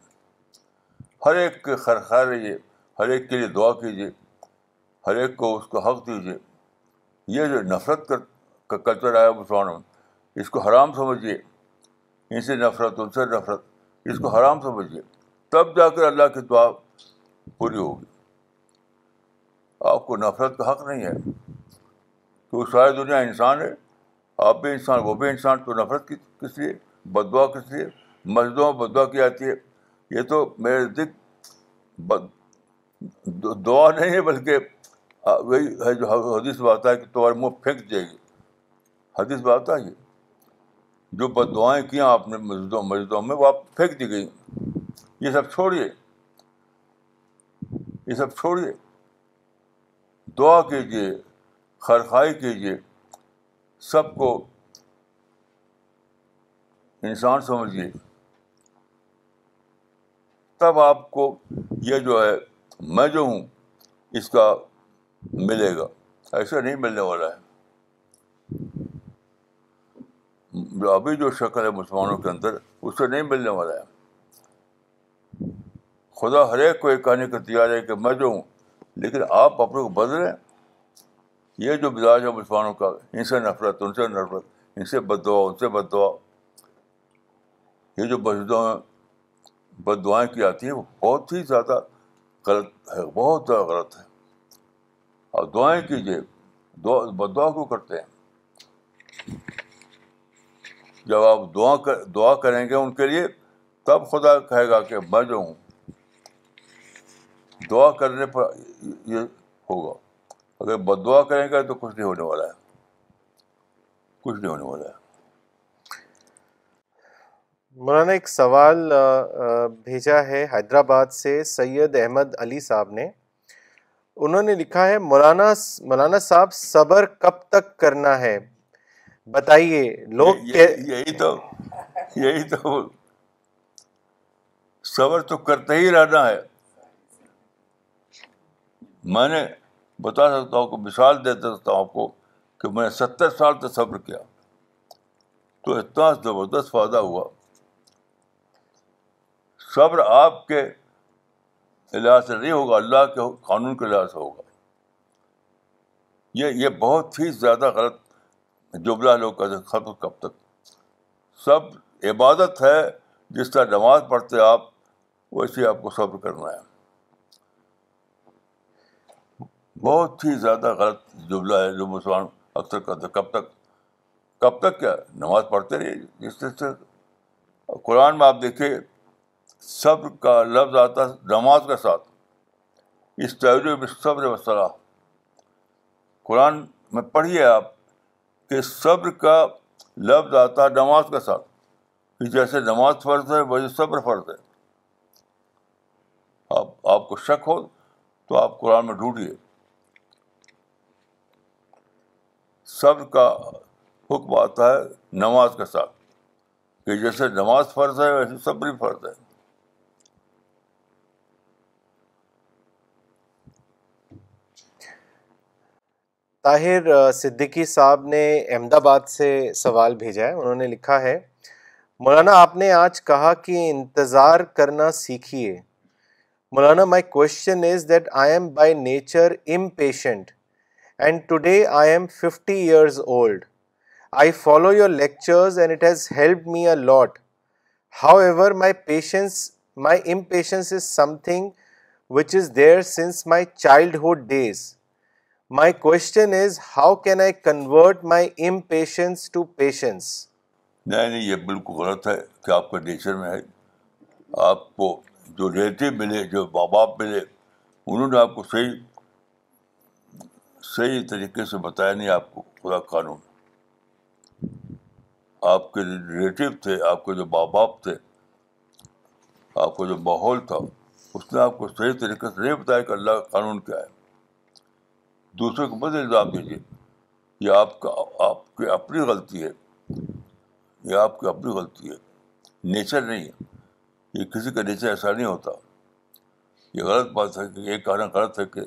ہر ایک کے خیر خیر رہیے ہر ایک کے لیے دعا کیجیے ہر ایک کو اس کو حق دیجیے یہ جو نفرت کا کلچر آیا میں اس کو حرام سمجھیے ان سے نفرت ان سے نفرت اس کو حرام سمجھیے تب جا کر اللہ کی دعا پوری ہوگی آپ کو نفرت کا حق نہیں ہے تو ساری دنیا انسان ہے آپ بھی انسان وہ بھی انسان تو نفرت کی کس لیے بد دعا کس لیے مسجدوں میں بد دعا کی جاتی ہے یہ تو میرے دکھ دعا نہیں ہے بلکہ وہی ہے جو حدیث بات آتا ہے کہ تمہارے منہ پھینک دے گی حدیث بات آتا ہے یہ جو بد دعائیں کیا آپ نے مسجدوں مسجدوں میں وہ آپ پھینک دی گئی یہ سب چھوڑیے یہ سب چھوڑیے دعا کیجیے خرخائی کیجیے سب کو انسان سمجھیے تب آپ کو یہ جو ہے میں جو ہوں اس کا ملے گا ایسا نہیں ملنے والا ہے جو ابھی جو شکل ہے مسلمانوں کے اندر اس سے نہیں ملنے والا ہے خدا ہر ایک کو ایک کہنے کا تیار ہے کہ میں جو ہوں لیکن آپ اپنے کو بدلیں یہ جو مزاج ہے مسلمانوں کا ان سے نفرت ان سے نفرت ان سے بد دعا ان سے بد دعا یہ جو میں بد دعائیں کی آتی ہیں وہ بہت ہی زیادہ غلط ہے بہت زیادہ غلط ہے اور دعائیں کیجیے دعا بد دعا کو کرتے ہیں جب آپ دعا کر دعا کریں گے ان کے لیے تب خدا کہے گا کہ میں جو ہوں دعا کرنے پر یہ ہوگا اگر بد دعا کریں گے تو کچھ نہیں ہونے والا ہے کچھ نہیں ہونے والا ہے مولانا ایک سوال بھیجا ہے حیدرآباد سے سید احمد علی صاحب نے انہوں نے لکھا ہے مولانا مولانا صاحب صبر کب تک کرنا ہے بتائیے لوگ یہی تو یہی تو صبر تو کرتے ہی رہنا ہے میں نے بتا سکتا ہوں کو مثال دے سکتا ہوں آپ کو کہ میں نے ستر سال تک صبر کیا تو اتنا زبردست فائدہ ہوا صبر آپ کے لحاظ سے نہیں ہوگا اللہ کے قانون کے لحاظ سے ہوگا یہ یہ بہت ہی زیادہ غلط جبلا لوگ کب تک سب عبادت ہے جس طرح نماز پڑھتے آپ ویسے آپ کو صبر کرنا ہے بہت ہی زیادہ غلط جملہ ہے جو مسلمان اکثر کرتے کب تک کب تک کیا نماز پڑھتے رہیے جس طرح سے قرآن میں آپ دیکھیے صبر کا لفظ آتا ہے نماز کے ساتھ اس میں صبر وصلاح قرآن میں پڑھیے آپ کہ صبر کا لفظ آتا ہے نماز کے ساتھ کہ جیسے نماز فرض ہے ویسے صبر فرض ہے آپ آپ کو شک ہو تو آپ قرآن میں ڈھونڈیے صبر کا حکم آتا ہے نماز کے ساتھ کہ جیسے نماز فرض ہے ویسے صبر فرض ہے طاہر صدیقی صاحب نے احمد آباد سے سوال بھیجا ہے انہوں نے لکھا ہے مولانا آپ نے آج کہا کہ انتظار کرنا سیکھیے مولانا my question is that I am by nature impatient and today I am fifty years old I follow your lectures and it has help me a lot however my patience my impatience is something which is there since my childhood days my question is how can I convert my impatience to patience نہیں نہیں یہ بالکل غلط ہے کہ آپ کا nature میں ہے آپ کو جو ریلیٹو ملے جو ماں باپ ملے انہوں نے آپ کو صحیح صحیح طریقے سے بتایا نہیں آپ کو خدا قانون آپ کے ریلیٹو تھے آپ کے جو ماں باپ تھے آپ کا جو ماحول تھا اس نے آپ کو صحیح طریقے سے نہیں بتایا کہ اللہ کا قانون کیا ہے دوسرے کو الزام دیجیے یہ آپ کا آپ کی اپنی غلطی ہے یہ آپ کی اپنی غلطی ہے نیچر نہیں ہے یہ کسی کا نیچر ایسا نہیں ہوتا یہ غلط بات ہے کہ یہ کہنا غلط ہے کہ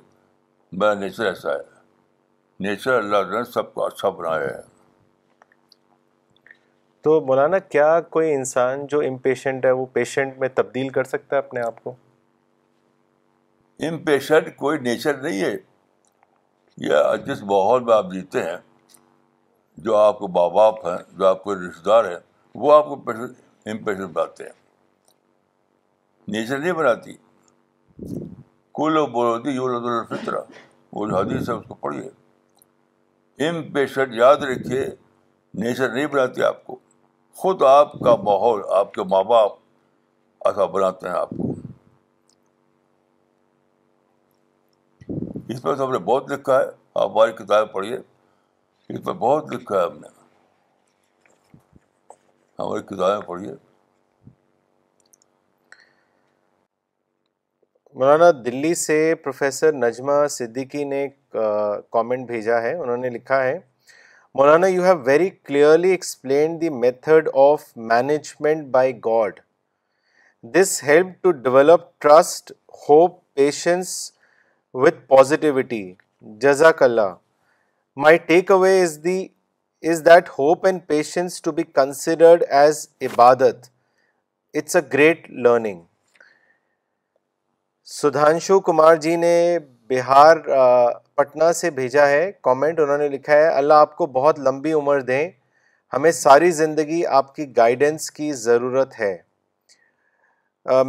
میرا نیچر ایسا ہے نیچر اللہ تعالیٰ نے سب کو اچھا بنایا ہے تو مولانا کیا کوئی انسان جو امپیشنٹ ہے وہ پیشنٹ میں تبدیل کر سکتا ہے اپنے آپ کو امپیشنٹ کوئی نیچر نہیں ہے یا جس ماحول میں آپ جیتے ہیں جو آپ کو ماں باپ ہیں جو آپ کو رشتے دار ہیں وہ آپ کو امپیشنٹ بناتے ہیں نیچر نہیں بناتی کوئی لوگ بول ہوتی ہے فطرہ وہ حدیث ہے اس کو پڑھیے امپیشنٹ یاد رکھیے نیچر نہیں بناتی آپ کو خود آپ کا ماحول آپ کے ماں باپ ایسا بناتے ہیں آپ کو اس پر ہم نے بہت لکھا ہے آپ ہماری کتابیں پڑھیے اس پر بہت لکھا ہے ہم نے ہماری کتابیں پڑھیے مولانا دلی سے پروفیسر نجمہ صدیقی نے بھیجا ہے انہوں نے لکھا ہے مولانا you have very clearly the method of management by God this help to develop trust hope patience with positivity جزاک اللہ my take away is is the that hope and patience to be considered as عبادت it's a great learning Sudhanshu Kumar ji نے بہار پٹنہ سے بھیجا ہے comment انہوں نے لکھا ہے اللہ آپ کو بہت لمبی عمر دیں ہمیں ساری زندگی آپ کی گائیڈنس کی ضرورت ہے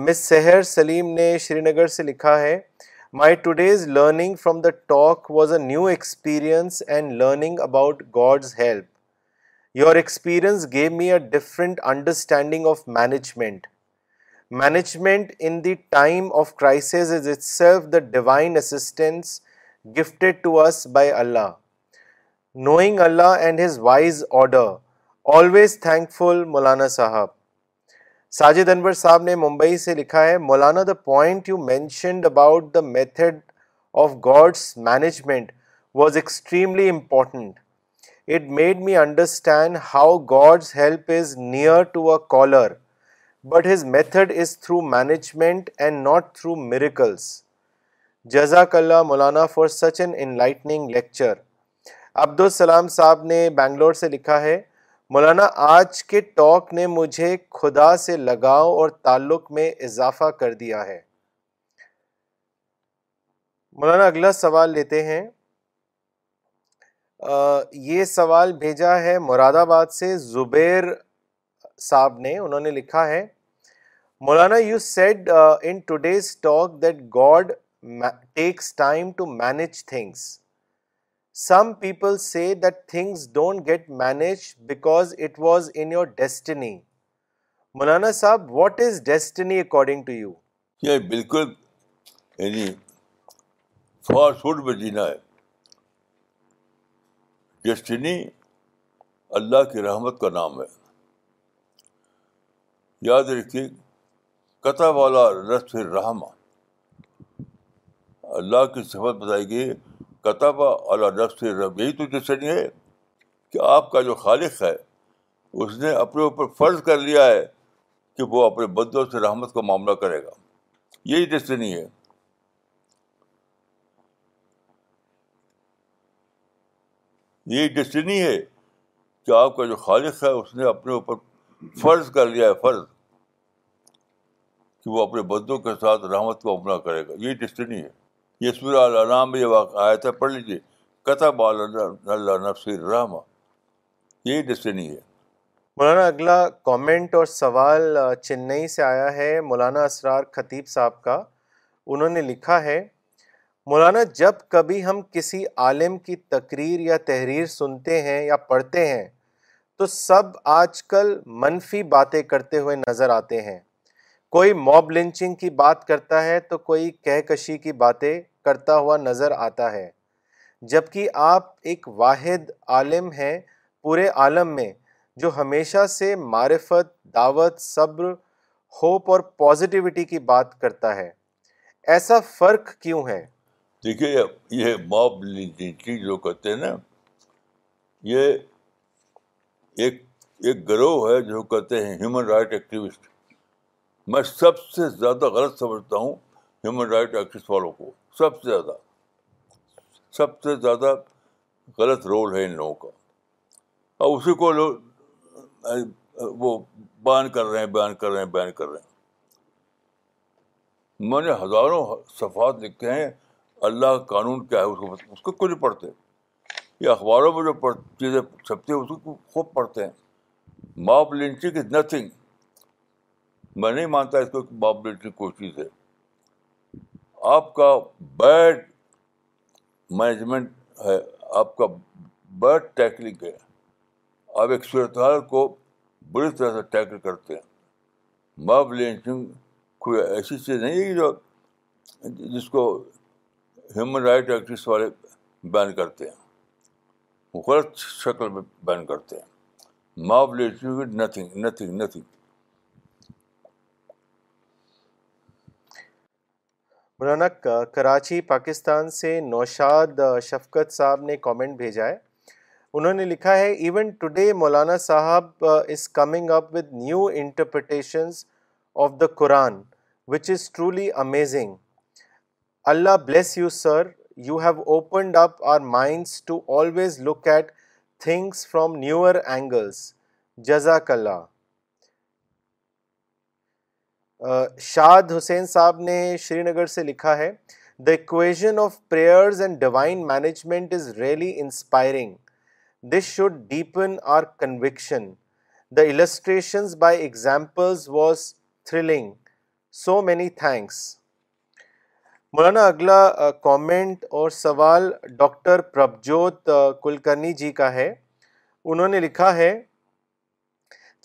مس سہر سلیم نے شری نگر سے لکھا ہے my today's learning from the talk was a new experience and learning about God's help your experience give me a different understanding of management management in the time of crisis is itself the divine assistance gifted to us by Allah knowing Allah and his wise order always thankful مولانا صاحب ساجد انور صاحب نے ممبئی سے لکھا ہے مولانا the point you mentioned about the method of God's management was extremely important it made me understand how God's help is near to a caller but his method is through management and not through miracles جزاک اللہ مولانا for such an in lecture Abdul Salam صاحب نے بینگلور سے لکھا ہے مولانا آج کے talk نے مجھے خدا سے لگاؤ اور تعلق میں اضافہ کر دیا ہے مولانا اگلا سوال لیتے ہیں یہ سوال بھیجا ہے مراد آباد سے زبیر صاحب نے انہوں نے لکھا ہے مولانا you said in today's talk that God takes time to manage things some people say that things don't get manage because it was in your destiny مولانا صاحب what is destiny according to you یہ بالکل یعنی fast food میں جینا ہے destiny اللہ کی رحمت کا نام ہے یاد رکھیے قطع والا رسر رحمہ اللہ کی صفت بتائی گئی قطع والا رف رحم یہی تو ڈسٹنی ہے کہ آپ کا جو خالق ہے اس نے اپنے اوپر فرض کر لیا ہے کہ وہ اپنے بدلوں سے رحمت کا معاملہ کرے گا یہی ڈسٹنی ہے یہی ڈسٹنی ہے کہ آپ کا جو خالق ہے اس نے اپنے اوپر فرض کر لیا ہے فرض کہ وہ اپنے بندوں کے ساتھ رحمت کو اپنا کرے گا یہ ڈسٹنی ہے یہ میں واقعہ آیا تھا پڑھ لیجیے کتھا رحمہ یہی ڈسٹنی ہے مولانا اگلا کامنٹ اور سوال چنئی سے آیا ہے مولانا اسرار خطیب صاحب کا انہوں نے لکھا ہے مولانا جب کبھی ہم کسی عالم کی تقریر یا تحریر سنتے ہیں یا پڑھتے ہیں تو سب آج کل منفی باتیں کرتے ہوئے نظر آتے ہیں کوئی موب لنچنگ کی بات کرتا ہے تو کوئی کہکشی کی باتیں کرتا ہوا نظر آتا ہے جب کہ آپ ایک واحد عالم ہیں پورے عالم میں جو ہمیشہ سے معرفت دعوت صبر ہوپ اور پازیٹیوٹی کی بات کرتا ہے ایسا فرق کیوں ہے دیکھیے یہ موب لنچنگ کی جو کہتے ہیں نا یہ ایک ایک گروہ ہے جو کہتے ہیں ہیومن رائٹ ایکٹیوسٹ میں سب سے زیادہ غلط سمجھتا ہوں ہیومن رائٹ ایکٹیوسٹ والوں کو سب سے زیادہ سب سے زیادہ غلط رول ہے ان لوگوں کا اور اسی کو لوگ وہ بیان کر رہے ہیں بیان کر رہے ہیں بیان کر رہے ہیں میں نے ہزاروں صفحات لکھے ہیں اللہ قانون کیا ہے اس کو اس کو کیوں نہیں پڑھتے یہ اخباروں میں جو چیزیں چھپتی ہیں اس کو خوب پڑھتے ہیں ماب لنچنگ از نتھنگ میں نہیں مانتا اس کو ماب لنچنگ کوئی چیز ہے آپ کا بیڈ مینجمنٹ ہے آپ کا بیڈ ٹیکلنگ ہے آپ ایک صورتحال کو بری طرح سے ٹیکل کرتے ہیں ماب لنچنگ کوئی ایسی چیز نہیں ہے جو جس کو ہیومن رائٹ ایکٹس والے بین کرتے ہیں غلط شکل میں بین کرتے ہیں nothing nothing nothing Maulana Karachi Pakistan سے نوشاد شفقت صاحب نے کامنٹ بھیجا ہے انہوں نے لکھا ہے ایون ٹوڈے مولانا صاحب is coming up with new interpretations of the Quran which is truly amazing Allah bless you sir you have opened up our minds to always look at things from newer angles جزاک اللہ شاد حسین صاحب نے شری نگر سے لکھا ہے the equation of prayers and divine management is really inspiring this should deepen our conviction the illustrations by examples was thrilling so many thanks مولانا اگلا comment اور سوال ڈاکٹر پربجوت کلکرنی جی کا ہے انہوں نے لکھا ہے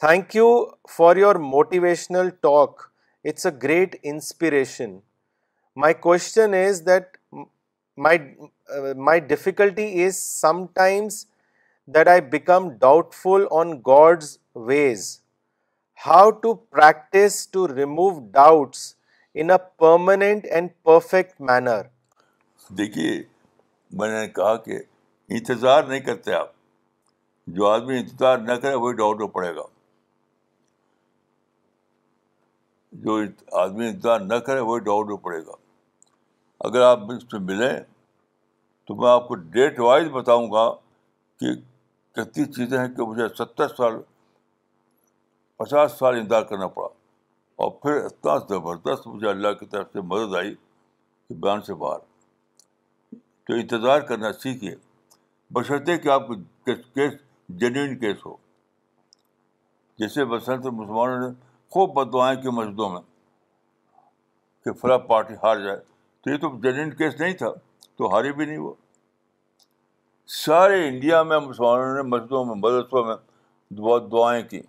thank you for your motivational talk it's a great inspiration my question is that my my difficulty is sometimes that I become doubtful on God's ways how to practice to remove doubts in a permanent and perfect manner دیکھیے میں نے کہا کہ انتظار نہیں کرتے آپ جو آدمی انتظار نہ کرے وہی ڈاؤٹ میں پڑے گا جو آدمی انتظار نہ کرے وہی میں پڑے گا اگر آپ اس میں ملیں تو میں آپ کو ڈیٹ وائز بتاؤں گا کہ کتنی چیزیں ہیں کہ مجھے ستر سال پچاس سال انتظار کرنا پڑا اور پھر اتنا زبردست مجھے اللہ کی طرف سے مدد آئی کہ بیان سے باہر تو انتظار کرنا سیکھیے بشرطے کہ آپ کیس جنون کیس ہو جیسے بسنت مسلمانوں نے خوب بدوائیں کی کہ مسجدوں میں کہ فلاں پارٹی ہار جائے تو یہ تو جنون کیس نہیں تھا تو ہاری بھی نہیں ہوا سارے انڈیا میں مسلمانوں نے مسجدوں میں مدرسوں میں دعائیں کی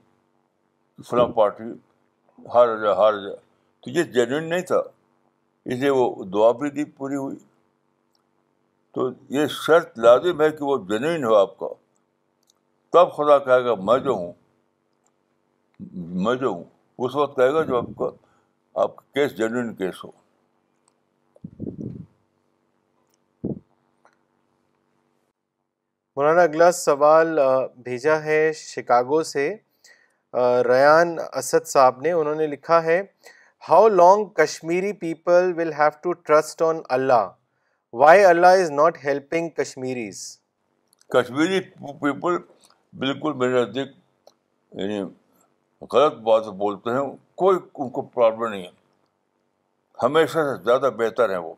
فلاں پارٹی ہار جا ہار جا تو یہ جینوئن نہیں تھا اس لیے وہ دعا بھی نہیں پوری ہوئی تو یہ شرط لازم ہے کہ وہ جینوئن ہو آپ کا تب خدا کہے گا میں جو ہوں میں جو ہوں اس وقت کہے گا جو آپ کا آپ کا کیس جینوئن کیس ہو مولانا اگلا سوال بھیجا ہے شکاگو سے ریان اسد صاحب نے انہوں نے لکھا ہے how long Kashmiri people will have to trust on Allah why Allah is not helping Kashmiris Kashmiri people بالکل میرے نزدیک یعنی غلط بات بولتے ہیں کوئی ان کو پرابلم نہیں ہے ہمیشہ سے زیادہ بہتر ہیں وہ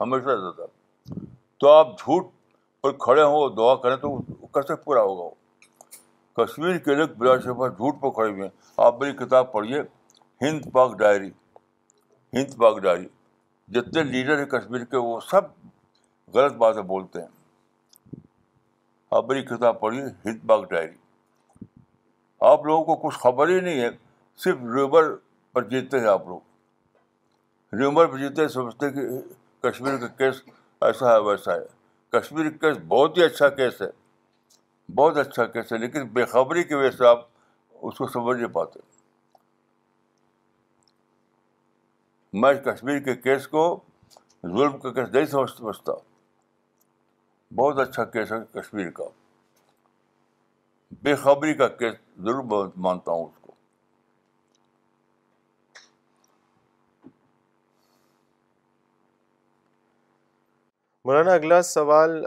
ہمیشہ سے زیادہ تو آپ جھوٹ پر کھڑے ہوں دعا کریں تو کیسے پورا ہوگا وہ کشمیر کے لوگ بلا شبہ جھوٹ پہ کھڑے ہوئے ہیں آپ میری کتاب پڑھیے ہند پاک ڈائری ہند پاک ڈائری جتنے لیڈر ہیں کشمیر کے وہ سب غلط باتیں بولتے ہیں آپ میری کتاب پڑھیے ہند پاک ڈائری آپ لوگوں کو کچھ خبر ہی نہیں ہے صرف ریومر پر جیتتے ہیں آپ لوگ ریومر پر جیتے سمجھتے کہ کشمیر کا کیس ایسا ہے ویسا ہے کشمیر کا کیس بہت ہی اچھا کیس ہے بہت اچھا کیس ہے لیکن بے خبری کی وجہ سے آپ اس کو سمجھ نہیں پاتے میں کشمیر کے کیس کو ظلم کا کیس نہیں سمجھتا بہت اچھا کیس ہے کشمیر کا بے خبری کا کیس ضرور مانتا ہوں اس کو مولانا اگلا سوال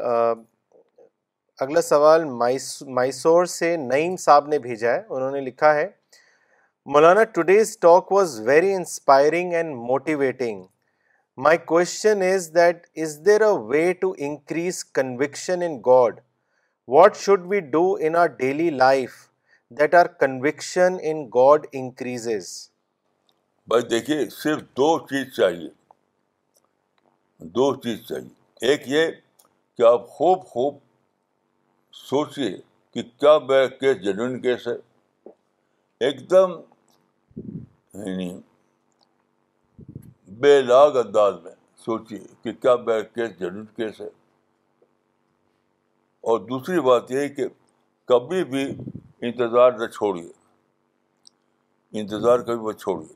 اگلا سوال مائسور سے نعیم صاحب نے بھیجا ہے انہوں نے لکھا ہے مولانا today's talk was very inspiring and motivating my question is is that there a way to increase conviction in God what should be do in our daily life that our conviction in God increase بس دیکھیے صرف دو چیز چاہیے دو چیز چاہیے ایک یہ کہ آپ خوب خوب سوچیے کہ کیا میرا کیس جنون کیس ہے ایک دم یعنی بے لاگ انداز میں سوچیے کہ کیا میرا کیس جنون کیس ہے اور دوسری بات یہ کہ کبھی بھی انتظار نہ چھوڑیے انتظار کبھی مت چھوڑیے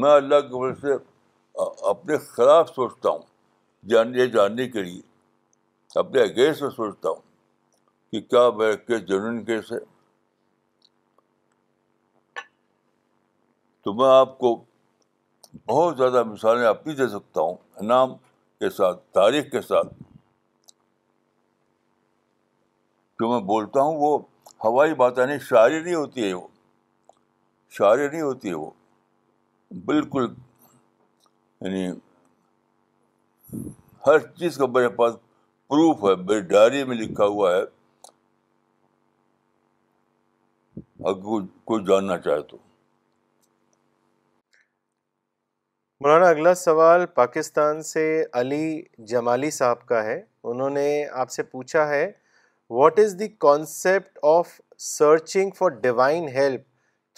میں اللہ کے وجہ سے اپنے خلاف سوچتا ہوں جاننے جاننے کے لیے اپنے اگینسٹ میں سوچتا ہوں کہ کیا میرا کیس جنون کیس ہے تو میں آپ کو بہت زیادہ مثالیں آپ دے سکتا ہوں انعام کے ساتھ تاریخ کے ساتھ جو میں بولتا ہوں وہ ہوائی بات نہیں شاعری نہیں ہوتی ہے وہ شاعری نہیں ہوتی ہے وہ بالکل یعنی ہر چیز کا میرے پاس پروف ہے میری ڈائری میں لکھا ہوا ہے کوئی جاننا چاہے تو مولانا اگلا سوال پاکستان سے علی جمالی صاحب کا ہے انہوں نے آپ سے پوچھا ہے what is the concept of searching for divine help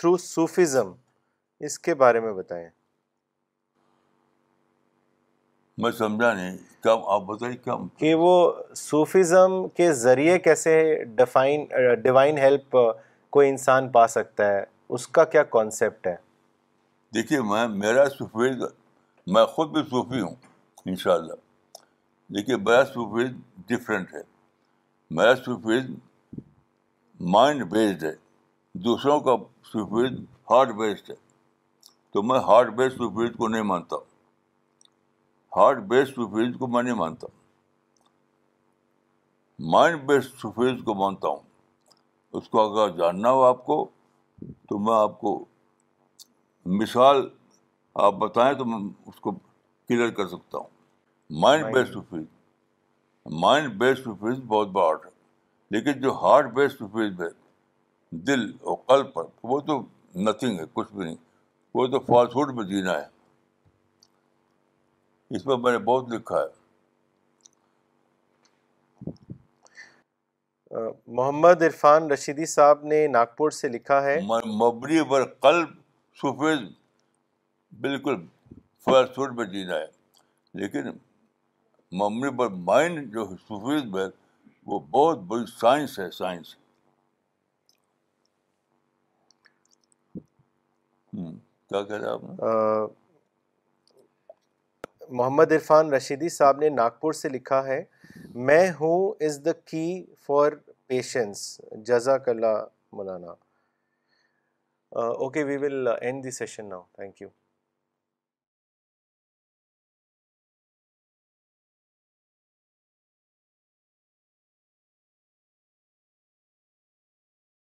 through Sufism اس کے بارے میں بتائیں میں سمجھا نہیں کیا آپ بتائیے کیا کہ وہ صوفیزم کے ذریعے کیسے ڈیفائن ڈیوائن ہیلپ کوئی انسان پا سکتا ہے اس کا کیا کانسیپٹ ہے دیکھیے میں میرا سفید میں خود بھی صوفی ہوں ان شاء اللہ دیکھیے میرا سفید ڈفرینٹ ہے میرا سفید مائنڈ بیسڈ ہے دوسروں کا سفید ہارڈ بیسڈ ہے تو میں ہارڈ بیسڈ سفید کو نہیں مانتا ہوں ہارٹ بیسڈ سفریج کو میں نہیں مانتا مائنڈ بیسڈ سفید کو مانتا ہوں اس کو اگر جاننا ہو آپ کو تو میں آپ کو مثال آپ بتائیں تو میں اس کو کلیئر کر سکتا ہوں مائنڈ بیسڈ سفید مائنڈ بیسڈ فریج بہت بڑا آرٹ ہے لیکن جو ہارٹ بیسڈ سفید ہے دل اور قلب پر وہ تو نتھنگ ہے کچھ بھی نہیں وہ تو فاسٹ فوڈ میں جینا ہے اس پر میں نے بہت لکھا ہے محمد عرفان رشیدی صاحب نے ناگپور سے لکھا ہے مبنی پر قلب سفید بالکل فلاسفٹ میں جینا ہے لیکن مبنی پر مائنڈ جو سفید ہے وہ بہت بڑی سائنس ہے سائنس کیا کہہ رہے آپ محمد عرفان رشیدی صاحب نے ناگپور سے لکھا ہے میں ہوں is the key for patience جزاک اللہ مولانا okay we will end the session now thank you